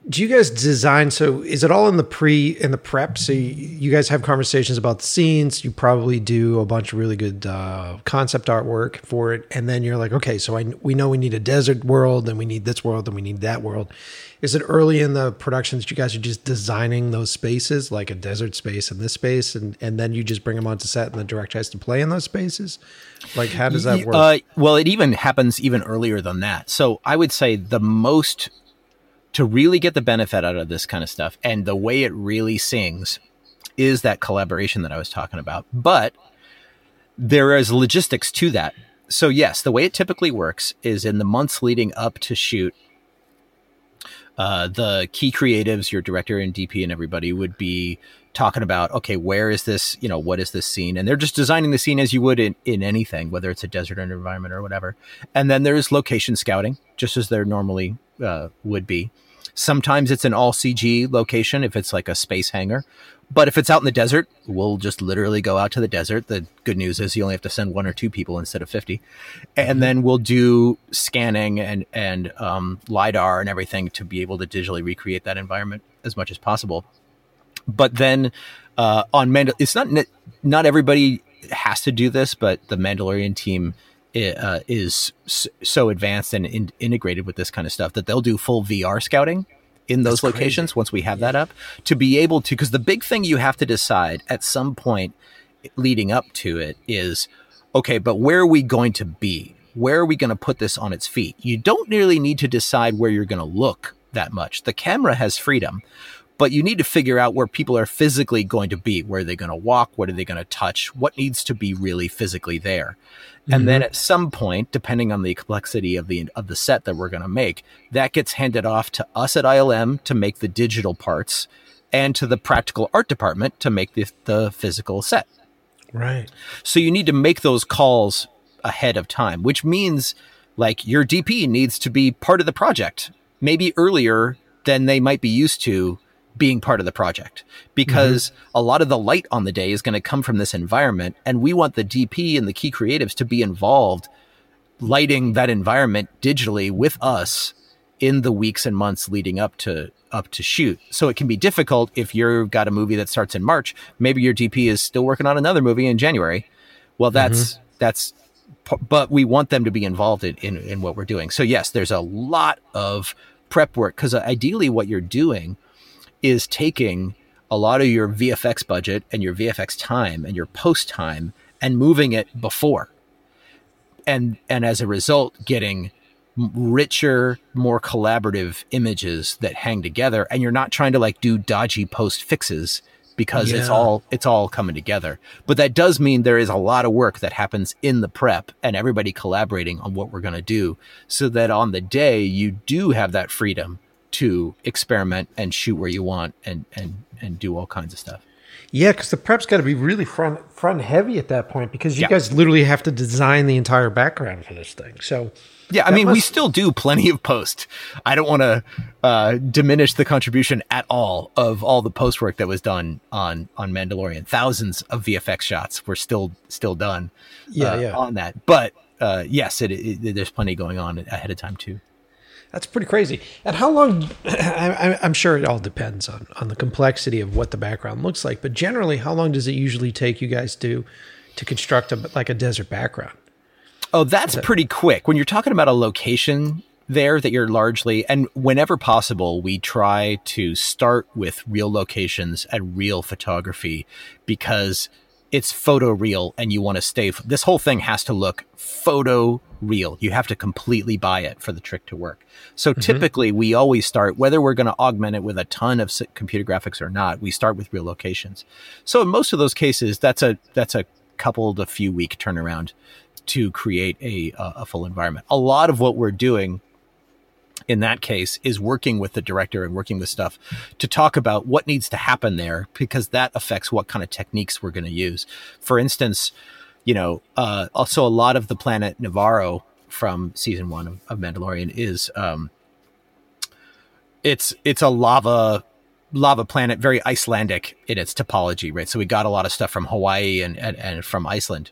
Speaker 1: Do you guys design? So, is it all in the pre in the prep? So, you, you guys have conversations about the scenes. You probably do a bunch of really good uh, concept artwork for it, and then you're like, okay, so I we know we need a desert world, and we need this world, and we need that world is it early in the production that you guys are just designing those spaces like a desert space and this space and and then you just bring them onto set and the director has to play in those spaces like how does that work uh,
Speaker 2: well it even happens even earlier than that so i would say the most to really get the benefit out of this kind of stuff and the way it really sings is that collaboration that i was talking about but there is logistics to that so yes the way it typically works is in the months leading up to shoot uh, the key creatives, your director and DP and everybody would be talking about, okay, where is this, you know, what is this scene? And they're just designing the scene as you would in, in anything, whether it's a desert environment or whatever. And then there's location scouting, just as there normally uh, would be. Sometimes it's an all CG location if it's like a space hangar. But if it's out in the desert, we'll just literally go out to the desert. The good news is you only have to send one or two people instead of 50. And mm-hmm. then we'll do scanning and, and um, LiDAR and everything to be able to digitally recreate that environment as much as possible. But then uh, on Mandal, it's not, not everybody has to do this, but the Mandalorian team uh, is so advanced and in- integrated with this kind of stuff that they'll do full VR scouting in those That's locations crazy. once we have yeah. that up to be able to because the big thing you have to decide at some point leading up to it is okay but where are we going to be where are we going to put this on its feet you don't really need to decide where you're going to look that much the camera has freedom but you need to figure out where people are physically going to be. Where are they going to walk? What are they going to touch? What needs to be really physically there? Mm-hmm. And then at some point, depending on the complexity of the of the set that we're going to make, that gets handed off to us at ILM to make the digital parts, and to the practical art department to make the, the physical set.
Speaker 1: Right.
Speaker 2: So you need to make those calls ahead of time, which means like your DP needs to be part of the project, maybe earlier than they might be used to being part of the project because mm-hmm. a lot of the light on the day is going to come from this environment and we want the DP and the key creatives to be involved lighting that environment digitally with us in the weeks and months leading up to up to shoot. So it can be difficult if you've got a movie that starts in March, maybe your DP is still working on another movie in January. Well, that's mm-hmm. that's but we want them to be involved in, in, in what we're doing. So yes, there's a lot of prep work because ideally what you're doing is taking a lot of your VFX budget and your VFX time and your post time and moving it before. And and as a result getting richer, more collaborative images that hang together and you're not trying to like do dodgy post fixes because yeah. it's all it's all coming together. But that does mean there is a lot of work that happens in the prep and everybody collaborating on what we're going to do so that on the day you do have that freedom to experiment and shoot where you want and and and do all kinds of stuff.
Speaker 1: Yeah, because the prep's got to be really front front heavy at that point because you yeah. guys literally have to design the entire background for this thing. So
Speaker 2: yeah, I mean, must... we still do plenty of post. I don't want to uh, diminish the contribution at all of all the post work that was done on on Mandalorian. Thousands of VFX shots were still still done. Yeah, uh, yeah. on that. But uh, yes, it, it, there's plenty going on ahead of time too.
Speaker 1: That's pretty crazy. And how long? I, am sure it all depends on on the complexity of what the background looks like. But generally, how long does it usually take you guys to to construct a like a desert background?
Speaker 2: Oh, that's pretty quick. When you're talking about a location there that you're largely, and whenever possible, we try to start with real locations and real photography because it's photo real and you want to stay. This whole thing has to look photo real. You have to completely buy it for the trick to work. So mm-hmm. typically, we always start, whether we're going to augment it with a ton of computer graphics or not, we start with real locations. So in most of those cases, that's a that's a couple to few week turnaround to create a, a full environment. A lot of what we're doing in that case is working with the director and working with stuff to talk about what needs to happen there because that affects what kind of techniques we're going to use. For instance, you know, uh, also a lot of the planet Nevarro from season one of, of Mandalorian is um, it's it's a lava lava planet, very Icelandic in its topology, right? So we got a lot of stuff from Hawaii and and, and from Iceland.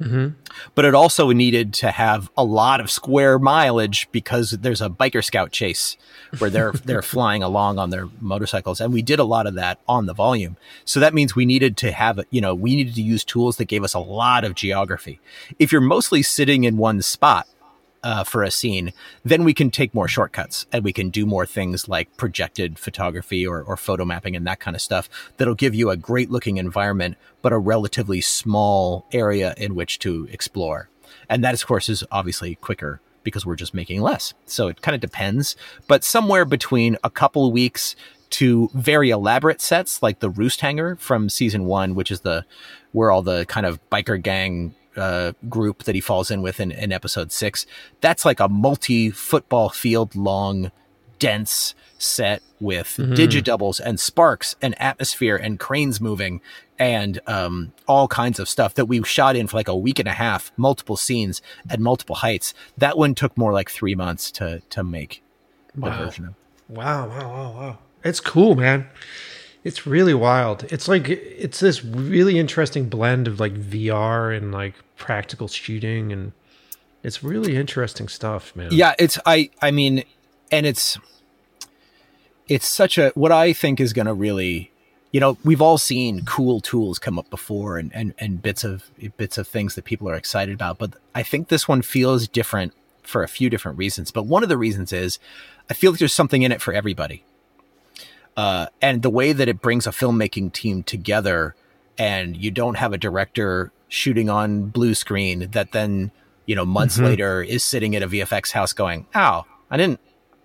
Speaker 2: Mm-hmm. But it also needed to have a lot of square mileage because there's a biker scout chase where they're they're flying along on their motorcycles, and we did a lot of that on the volume. So that means we needed to have you know we needed to use tools that gave us a lot of geography. If you're mostly sitting in one spot, uh, for a scene, then we can take more shortcuts and we can do more things like projected photography or, or photo mapping and that kind of stuff that'll give you a great looking environment, but a relatively small area in which to explore. And that, of course, is obviously quicker because we're just making less. So it kind of depends, but somewhere between a couple weeks to very elaborate sets like the Roost Hangar from season one, which is the where all the kind of biker gang uh, group that he falls in with in, in episode six. That's like a multi football field long, dense set with mm-hmm. digidoubles and sparks and atmosphere and cranes moving and um, all kinds of stuff that we shot in for like a week and a half, multiple scenes at multiple heights. That one took more like three months to to make.
Speaker 1: Wow. wow, wow, wow, wow! It's cool, man. It's really wild. It's like it's this really interesting blend of like VR and like practical shooting and it's really interesting stuff, man.
Speaker 2: Yeah, it's I I mean and it's it's such a what I think is going to really you know, we've all seen cool tools come up before and, and, and bits of bits of things that people are excited about, but I think this one feels different for a few different reasons. But one of the reasons is I feel like there's something in it for everybody. Uh, and the way that it brings a filmmaking team together and you don't have a director shooting on blue screen that then you know months mm-hmm. later is sitting at a vfx house going oh i didn't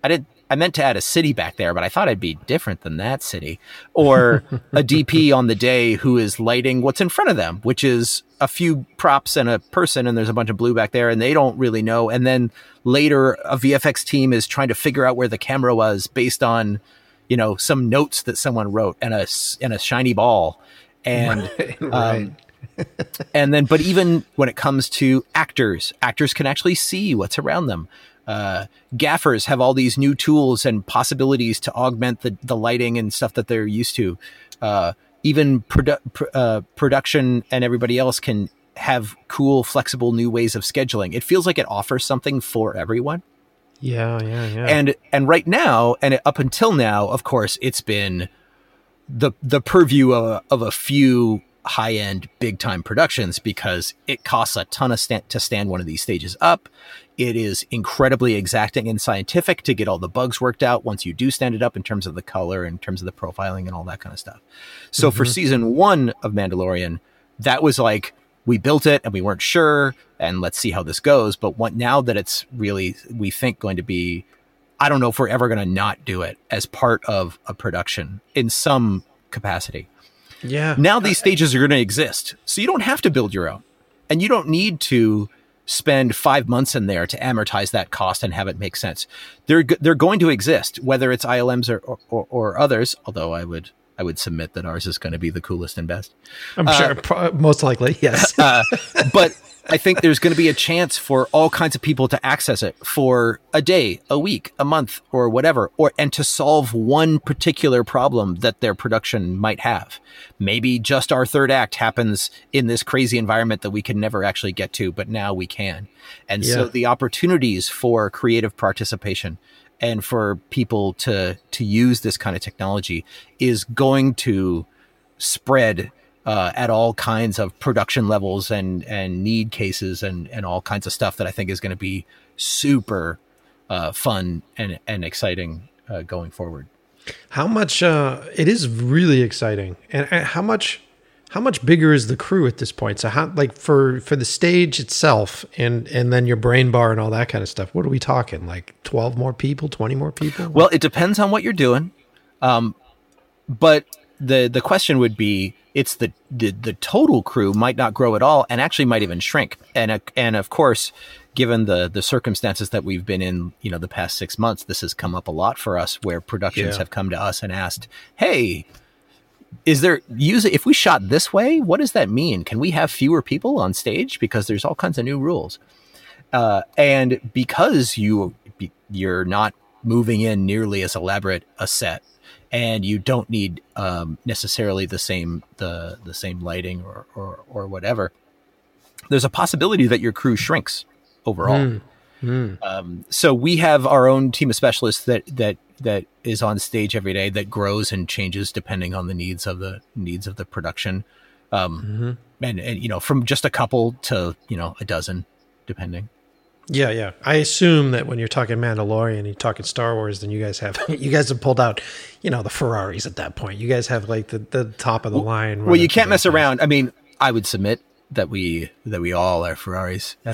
Speaker 2: i didn't I meant to add a city back there, but I thought I'd be different than that city. Or a DP on the day who is lighting what's in front of them, which is a few props and a person, and there's a bunch of blue back there, and they don't really know. And then later, a VFX team is trying to figure out where the camera was based on, you know, some notes that someone wrote and a and a shiny ball, and right, um, and then, but even when it comes to actors, actors can actually see what's around them. Uh, gaffers have all these new tools and possibilities to augment the, the lighting and stuff that they're used to. Uh, even produ- pr- uh, production and everybody else can have cool, flexible new ways of scheduling. It feels like it offers something for everyone.
Speaker 1: Yeah, yeah, yeah.
Speaker 2: And and right now, and up until now, of course, it's been the the purview of a, of a few high end, big time productions because it costs a ton of st- to stand one of these stages up. It is incredibly exacting and scientific to get all the bugs worked out once you do stand it up in terms of the color, in terms of the profiling, and all that kind of stuff. So mm-hmm. for season one of Mandalorian, that was like we built it and we weren't sure, and let's see how this goes. But what, now that it's really, we think, going to be, I don't know if we're ever going to not do it as part of a production in some capacity.
Speaker 1: Yeah.
Speaker 2: Now these uh, stages are going to exist. So you don't have to build your own. And you don't need to spend five months in there to amortize that cost and have it make sense. They're, they're going to exist, whether it's ILMs or, or, or others, although I would I would submit that ours is going to be the coolest and best.
Speaker 1: I'm uh, sure, most likely, yes. uh,
Speaker 2: but I think there's going to be a chance for all kinds of people to access it for a day, a week, a month, or whatever, or and to solve one particular problem that their production might have. Maybe just our third act happens in this crazy environment that we can never actually get to, but now we can. And yeah. so the opportunities for creative participation and for people to to use this kind of technology is going to spread uh, at all kinds of production levels and and need cases and and all kinds of stuff that I think is going to be super uh, fun and and exciting uh, going forward.
Speaker 1: How much? Uh, it is really exciting, and, and how much? How much bigger is the crew at this point? So how like for for the stage itself and and then your brain bar and all that kind of stuff. What are we talking? Like 12 more people, 20 more people?
Speaker 2: Well, it depends on what you're doing. Um but the the question would be it's the, the the total crew might not grow at all and actually might even shrink and uh, and of course given the the circumstances that we've been in you know the past 6 months this has come up a lot for us where productions yeah. have come to us and asked hey is there use if we shot this way what does that mean can we have fewer people on stage because there's all kinds of new rules uh, and because you you're not moving in nearly as elaborate a set and you don't need um, necessarily the same the the same lighting or, or or whatever. There's a possibility that your crew shrinks overall. Mm. Mm. Um, so we have our own team of specialists that that that is on stage every day that grows and changes depending on the needs of the needs of the production. Um, mm-hmm. and, and you know from just a couple to you know a dozen depending.
Speaker 1: Yeah, yeah. I assume that when you're talking Mandalorian, you're talking Star Wars, then you guys have you guys have pulled out, you know, the Ferraris at that point. You guys have like the, the top of the line.
Speaker 2: Well, you can't mess around. I mean, I would submit that we that we all are Ferraris.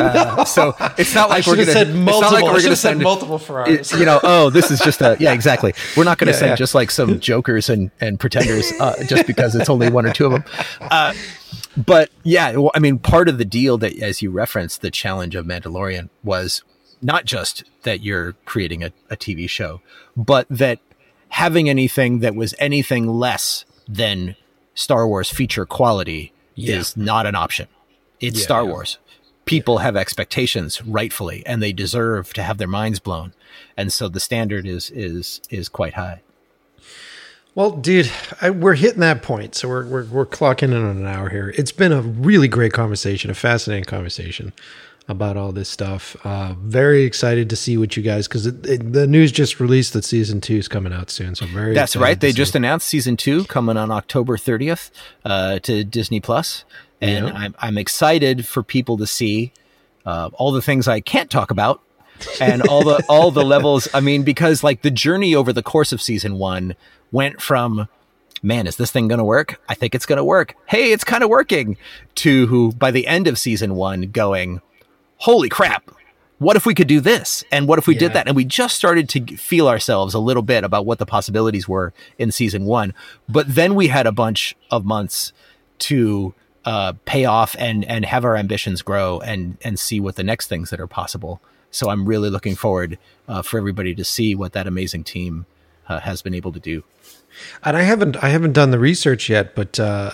Speaker 2: uh, so it's not like
Speaker 1: we're
Speaker 2: going to
Speaker 1: said multiple. Like we're going to send multiple Ferraris.
Speaker 2: You know, oh, this is just a yeah, exactly. We're not going to yeah, send yeah. just like some jokers and and pretenders uh, just because it's only one or two of them. Uh, but yeah, well, I mean, part of the deal that, as you referenced, the challenge of Mandalorian was not just that you're creating a, a TV show, but that having anything that was anything less than Star Wars feature quality yeah. is not an option. It's yeah, Star yeah. Wars. People have expectations rightfully and they deserve to have their minds blown. And so the standard is is is quite high.
Speaker 1: Well, dude, I, we're hitting that point, so we're, we're we're clocking in on an hour here. It's been a really great conversation, a fascinating conversation about all this stuff. Uh, very excited to see what you guys because the news just released that season two is coming out soon. So very
Speaker 2: that's right. They just announced season two coming on October thirtieth uh, to Disney Plus, and yeah. I'm I'm excited for people to see uh, all the things I can't talk about. and all the all the levels i mean because like the journey over the course of season one went from man, is this thing going to work? I think it's going to work. Hey, it's kind of working. To who, by the end of season one, going, holy crap, what if we could do this? And what if we yeah. did that? And we just started to feel ourselves a little bit about what the possibilities were in season one. But then we had a bunch of months to uh, pay off and and have our ambitions grow and and see what the next things that are possible. So I'm really looking forward uh, for everybody to see what that amazing team uh, has been able to do.
Speaker 1: And I haven't I haven't done the research yet, but uh,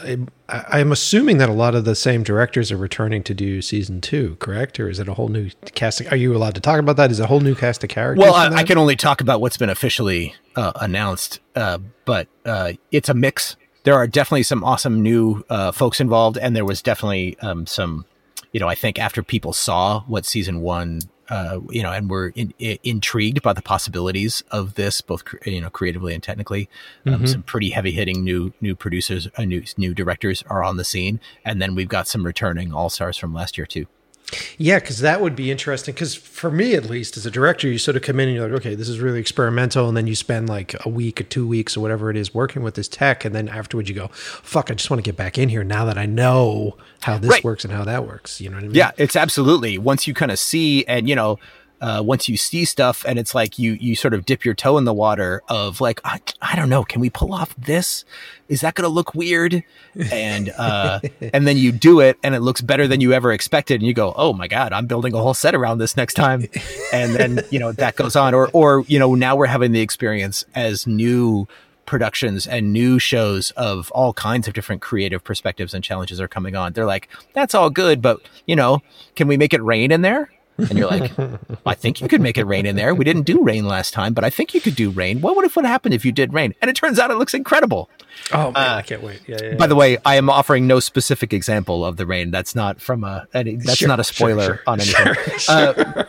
Speaker 1: I, am assuming that a lot of the same directors are returning to do season two, correct? Or is it a whole new casting? Are you allowed to talk about that? Is it a whole new cast of characters?
Speaker 2: Well, I, I, can only talk about what's been officially uh, announced, uh, but uh, it's a mix. There are definitely some awesome new uh, folks involved, and there was definitely um, some. You know, I think after people saw what season one uh, you know, and we're in, in, intrigued by the possibilities of this, both you know, creatively and technically. Um, mm-hmm. Some pretty heavy hitting new new producers, uh, new new directors are on the scene, and then we've got some returning all stars from last year too.
Speaker 1: Yeah, because that would be interesting. Because for me, at least, as a director, you sort of come in and you're like, okay, this is really experimental, and then you spend like a week or two weeks or whatever it is working with this tech, and then afterwards you go, fuck, I just want to get back in here now that I know how this right. works and how that works. You know what I mean?
Speaker 2: Yeah, it's absolutely. Once you kind of see, and you know, uh, once you see stuff and it's like you you sort of dip your toe in the water of like I, I don't know can we pull off this? Is that going to look weird? And uh, and then you do it and it looks better than you ever expected. And you go oh my god I'm building a whole set around this next time. And then you know that goes on. Or or you know now we're having the experience as new productions and new shows of all kinds of different creative perspectives and challenges are coming on. They're like, that's all good, but you know, can we make it rain in there? And you're like, I think you could make it rain in there. We didn't do rain last time, but I think you could do rain. What would have happened if you did rain? And it turns out it looks incredible.
Speaker 1: Oh man, uh, I can't wait. Yeah, yeah,
Speaker 2: By the way, I am offering no specific example of the rain. That's not from a. Any, that's sure, not a spoiler sure, sure, on anything. Uh,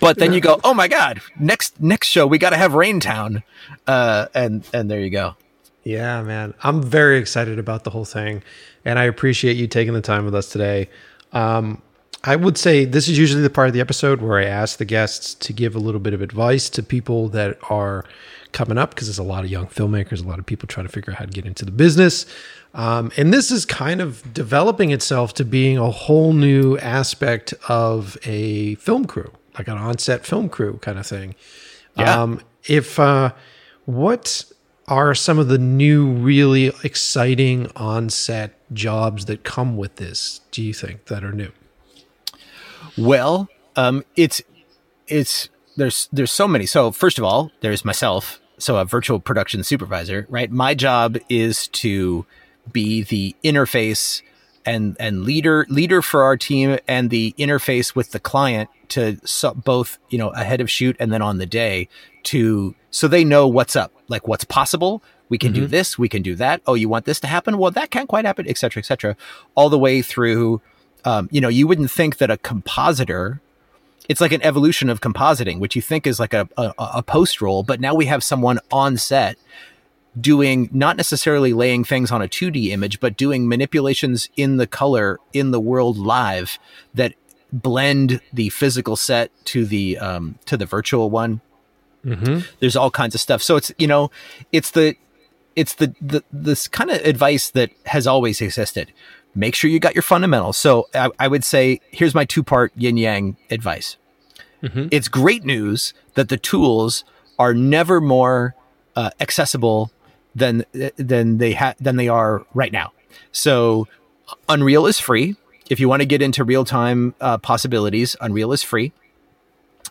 Speaker 2: but then you go, oh my god! Next next show, we got to have Rain Town, uh, and and there you go.
Speaker 1: Yeah, man, I'm very excited about the whole thing, and I appreciate you taking the time with us today. Um, I would say this is usually the part of the episode where I ask the guests to give a little bit of advice to people that are coming up because there's a lot of young filmmakers, a lot of people trying to figure out how to get into the business. Um, and this is kind of developing itself to being a whole new aspect of a film crew, like an on-set film crew kind of thing. Yeah. Um, if uh, what are some of the new, really exciting on-set jobs that come with this? Do you think that are new?
Speaker 2: Well, um, it's it's there's there's so many. So first of all, there's myself, so a virtual production supervisor, right? My job is to be the interface and and leader leader for our team and the interface with the client to so, both you know ahead of shoot and then on the day to so they know what's up like what's possible we can mm-hmm. do this we can do that oh you want this to happen well that can't quite happen etc etc all the way through um, you know, you wouldn't think that a compositor, it's like an evolution of compositing, which you think is like a, a, a post roll, but now we have someone on set doing not necessarily laying things on a 2D image, but doing manipulations in the color in the world live that blend the physical set to the um, to the virtual one. Mm-hmm. There's all kinds of stuff. So it's you know, it's the it's the, the this kind of advice that has always existed make sure you got your fundamentals. So I, I would say here's my two part yin yang advice. Mm-hmm. It's great news that the tools are never more uh, accessible than than they ha- than they are right now. So Unreal is free. If you want to get into real time uh, possibilities, Unreal is free.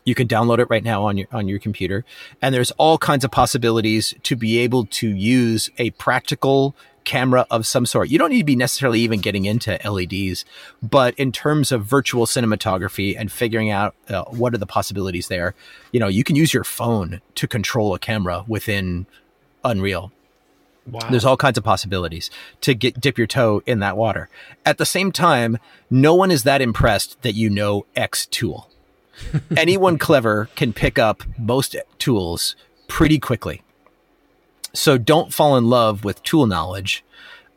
Speaker 2: You can download it right now on your on your computer, and there's all kinds of possibilities to be able to use a practical camera of some sort. You don't need to be necessarily even getting into LEDs, but in terms of virtual cinematography and figuring out uh, what are the possibilities there, you know, you can use your phone to control a camera within Unreal. Wow. There's all kinds of possibilities to get dip your toe in that water. At the same time, no one is that impressed that you know X tool. Anyone clever can pick up most tools pretty quickly. So don't fall in love with tool knowledge.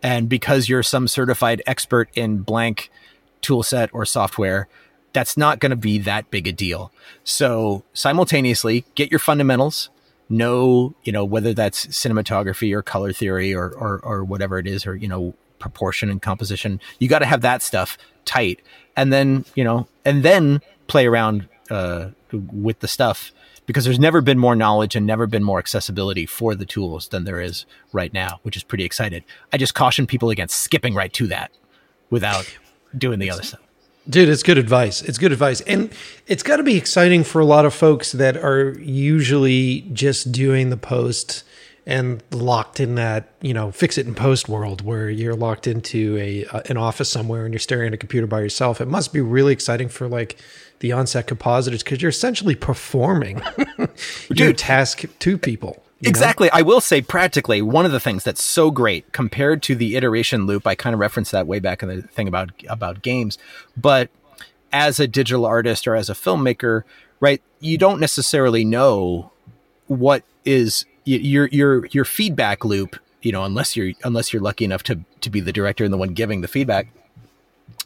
Speaker 2: And because you're some certified expert in blank tool set or software, that's not going to be that big a deal. So simultaneously get your fundamentals, know, you know, whether that's cinematography or color theory or, or, or whatever it is, or, you know, proportion and composition. You got to have that stuff tight. And then, you know, and then play around uh, with the stuff because there's never been more knowledge and never been more accessibility for the tools than there is right now, which is pretty excited. I just caution people against skipping right to that without doing the other stuff.
Speaker 1: Dude, it's good advice. It's good advice. And it's got to be exciting for a lot of folks that are usually just doing the post and locked in that, you know, fix it in post world where you're locked into a uh, an office somewhere and you're staring at a computer by yourself. It must be really exciting for like the onset compositors because you're essentially performing your task to people.
Speaker 2: Exactly. Know? I will say practically one of the things that's so great compared to the iteration loop. I kind of referenced that way back in the thing about about games, but as a digital artist or as a filmmaker, right? You don't necessarily know what is your your your feedback loop. You know, unless you're unless you're lucky enough to to be the director and the one giving the feedback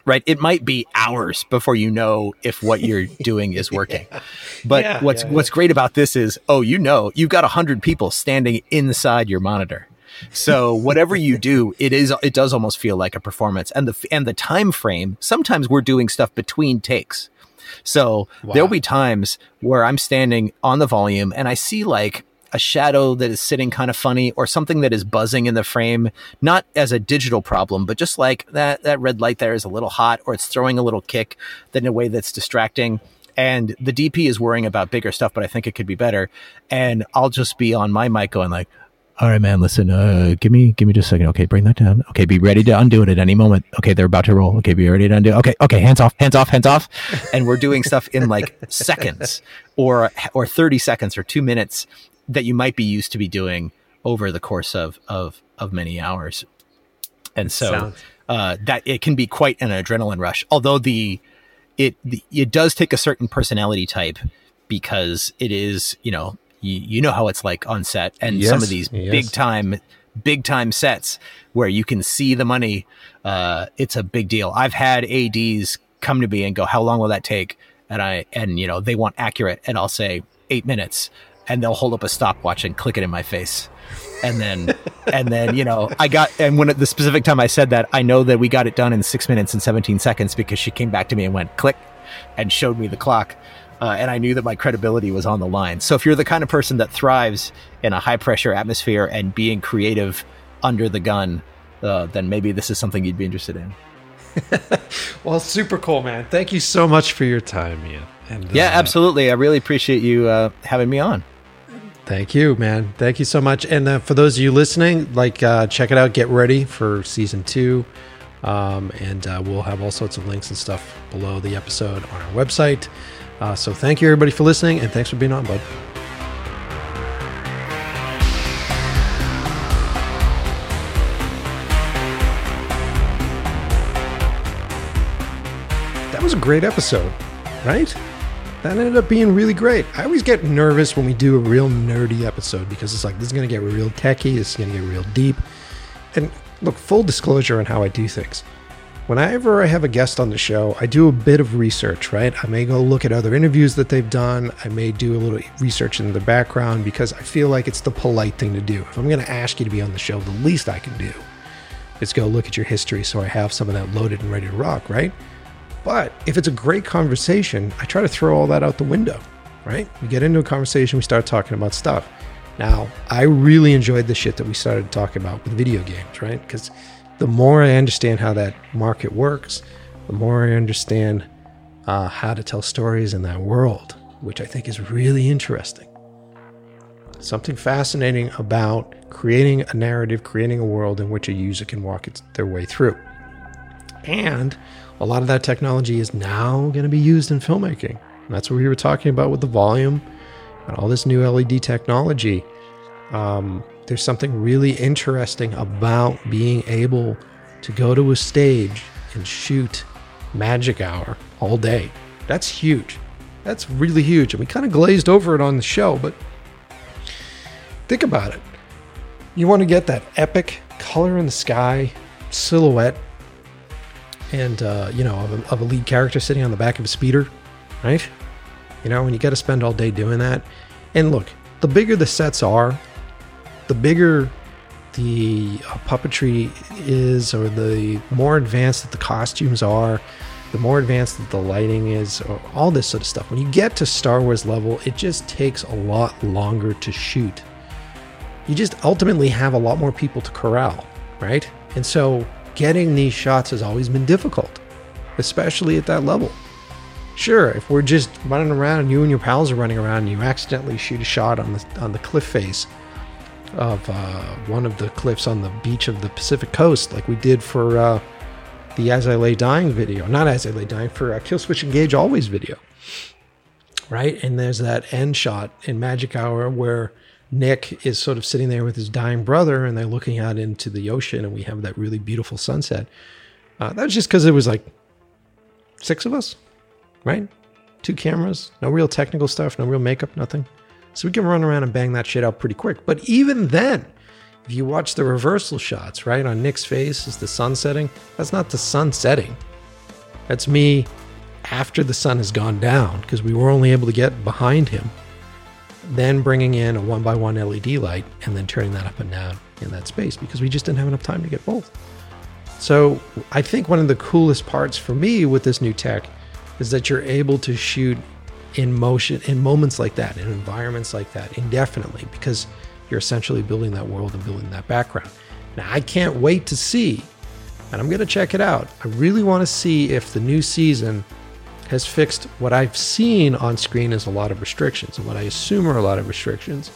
Speaker 2: right? It might be hours before you know if what you're doing is working. yeah. But yeah, what's yeah, what's great about this is, oh, you know, you've got a hundred people standing inside your monitor. So whatever you do, it is it does almost feel like a performance. And the and the time frame, sometimes we're doing stuff between takes. So wow. there'll be times where I'm standing on the volume and I see like a shadow that is sitting kind of funny or something that is buzzing in the frame, not as a digital problem, but just like that, that red light there is a little hot or it's throwing a little kick that in a way that's distracting. And the DP is worrying about bigger stuff, but I think it could be better. And I'll just be on my mic going like, all right, man, listen, uh, give me, give me just a second. Okay. Bring that down. Okay. Be ready to undo it at any moment. Okay. They're about to roll. Okay. Be ready to undo. Okay. Okay. Hands off, hands off, hands off. And we're doing stuff in like seconds or, or 30 seconds or two minutes that you might be used to be doing over the course of of of many hours. And so uh, that it can be quite an adrenaline rush. Although the it the, it does take a certain personality type because it is you know you, you know how it's like on set and yes, some of these yes. big time big time sets where you can see the money uh, it's a big deal i've had ads come to me and go how long will that take and i and you know they want accurate and i'll say eight minutes and they'll hold up a stopwatch and click it in my face. And then, and then, you know, I got, and when at the specific time I said that, I know that we got it done in six minutes and 17 seconds because she came back to me and went click and showed me the clock. Uh, and I knew that my credibility was on the line. So if you're the kind of person that thrives in a high pressure atmosphere and being creative under the gun, uh, then maybe this is something you'd be interested in.
Speaker 1: well, super cool, man. Thank you so much for your time, Ian.
Speaker 2: And, yeah, uh, absolutely. I really appreciate you uh, having me on.
Speaker 1: Thank you, man. Thank you so much. And uh, for those of you listening, like uh, check it out. Get ready for season two, um, and uh, we'll have all sorts of links and stuff below the episode on our website. Uh, so thank you, everybody, for listening, and thanks for being on, bud. That was a great episode, right? That ended up being really great. I always get nervous when we do a real nerdy episode because it's like this is going to get real techy, this is going to get real deep. And look, full disclosure on how I do things. Whenever I have a guest on the show, I do a bit of research, right? I may go look at other interviews that they've done. I may do a little research in the background because I feel like it's the polite thing to do. If I'm going to ask you to be on the show, the least I can do is go look at your history so I have some of that loaded and ready to rock, right? But if it's a great conversation, I try to throw all that out the window, right? We get into a conversation, we start talking about stuff. Now, I really enjoyed the shit that we started talking about with video games, right? Because the more I understand how that market works, the more I understand uh, how to tell stories in that world, which I think is really interesting. Something fascinating about creating a narrative, creating a world in which a user can walk their way through. And a lot of that technology is now going to be used in filmmaking. And that's what we were talking about with the volume and all this new LED technology. Um, there's something really interesting about being able to go to a stage and shoot magic hour all day. That's huge. That's really huge. And we kind of glazed over it on the show, but think about it. You want to get that epic color in the sky silhouette and uh, you know of a, of a, lead character sitting on the back of a speeder, right? You know, and you got to spend all day doing that. And look, the bigger the sets are, the bigger the uh, puppetry is, or the more advanced that the costumes are, the more advanced that the lighting is, or all this sort of stuff. When you get to Star Wars level, it just takes a lot longer to shoot. You just ultimately have a lot more people to corral, right? And so getting these shots has always been difficult, especially at that level. Sure, if we're just running around and you and your pals are running around and you accidentally shoot a shot on the on the cliff face of uh, one of the cliffs on the beach of the Pacific coast, like we did for uh, the As I Lay Dying video, not As I Lay Dying, for a Killswitch Engage Always video, right? And there's that end shot in Magic Hour where Nick is sort of sitting there with his dying brother and they're looking out into the ocean and we have that really beautiful sunset. Uh, that was just because it was like six of us, right? Two cameras, no real technical stuff, no real makeup, nothing. So we can run around and bang that shit out pretty quick. But even then, if you watch the reversal shots, right, on Nick's face is the sun setting. That's not the sun setting. That's me after the sun has gone down because we were only able to get behind him. Then bringing in a one by one LED light and then turning that up and down in that space because we just didn't have enough time to get both. So I think one of the coolest parts for me with this new tech is that you're able to shoot in motion in moments like that, in environments like that, indefinitely because you're essentially building that world and building that background. Now, I can't wait to see, and I'm going to check it out. I really want to see if the new season has fixed what I've seen on screen as a lot of restrictions, and what I assume are a lot of restrictions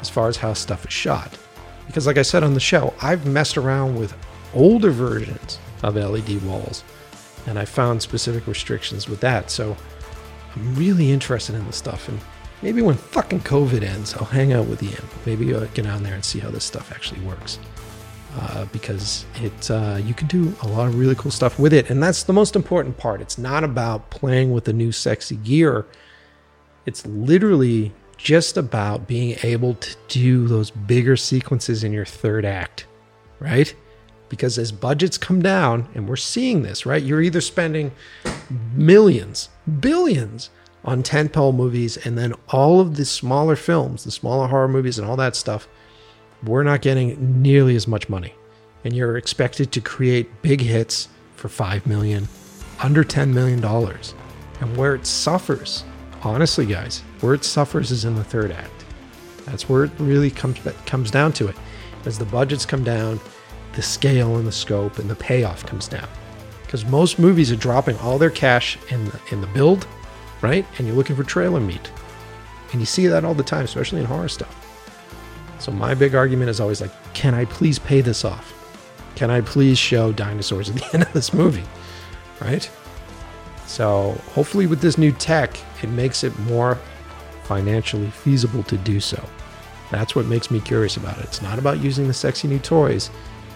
Speaker 1: as far as how stuff is shot. Because, like I said on the show, I've messed around with older versions of LED walls, and I found specific restrictions with that. So I'm really interested in this stuff, and maybe when fucking COVID ends, I'll hang out with Ian. Maybe I'll get on there and see how this stuff actually works. Uh, because it uh, you can do a lot of really cool stuff with it, and that's the most important part. It's not about playing with the new sexy gear. It's literally just about being able to do those bigger sequences in your third act, right? Because as budgets come down, and we're seeing this, right? You're either spending millions, billions on tentpole movies, and then all of the smaller films, the smaller horror movies, and all that stuff, we're not getting nearly as much money. And you're expected to create big hits for five million, under ten million dollars. And where it suffers, honestly, guys, where it suffers is in the third act. That's where it really comes comes down to it. As the budgets come down, the scale and the scope and the payoff comes down. Because most movies are dropping all their cash in the, in the build right? And you're looking for trailer meat. And you see that all the time, especially in horror stuff. So my big argument is always like, can I please pay this off? Can I please show dinosaurs at the end of this movie? Right? So hopefully with this new tech, it makes it more financially feasible to do so. That's what makes me curious about it. It's not about using the sexy new toys.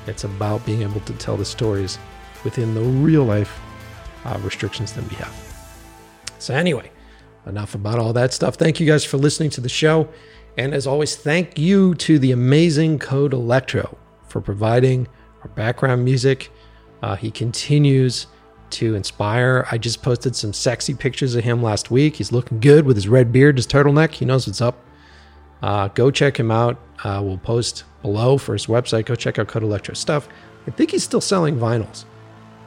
Speaker 1: It's about being able to tell the stories within the real life uh, restrictions that we have. So, anyway, enough about all that stuff. Thank you guys for listening to the show. And as always, thank you to the amazing Code Electro for providing our background music. Uh, he continues to inspire. I just posted some sexy pictures of him last week. He's looking good with his red beard, his turtleneck. He knows what's up. Uh, go check him out. Uh, we'll post below for his website. Go check out Code Electro stuff. I think he's still selling vinyls.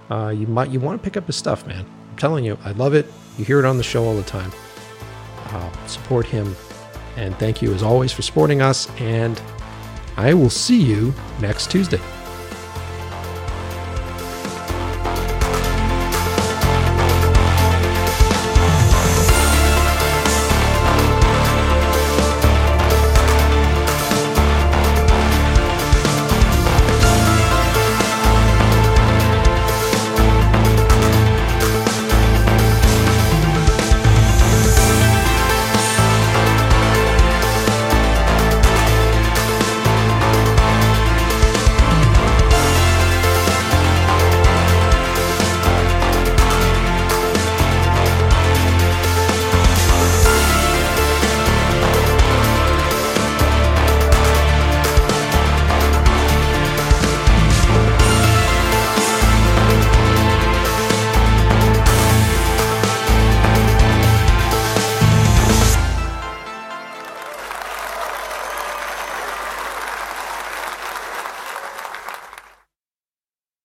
Speaker 1: Uh, you might you want to pick up his stuff, man. I'm telling you, I love it. You hear it on the show all the time. Support him. And thank you, as always, for supporting us. And I will see you next Tuesday.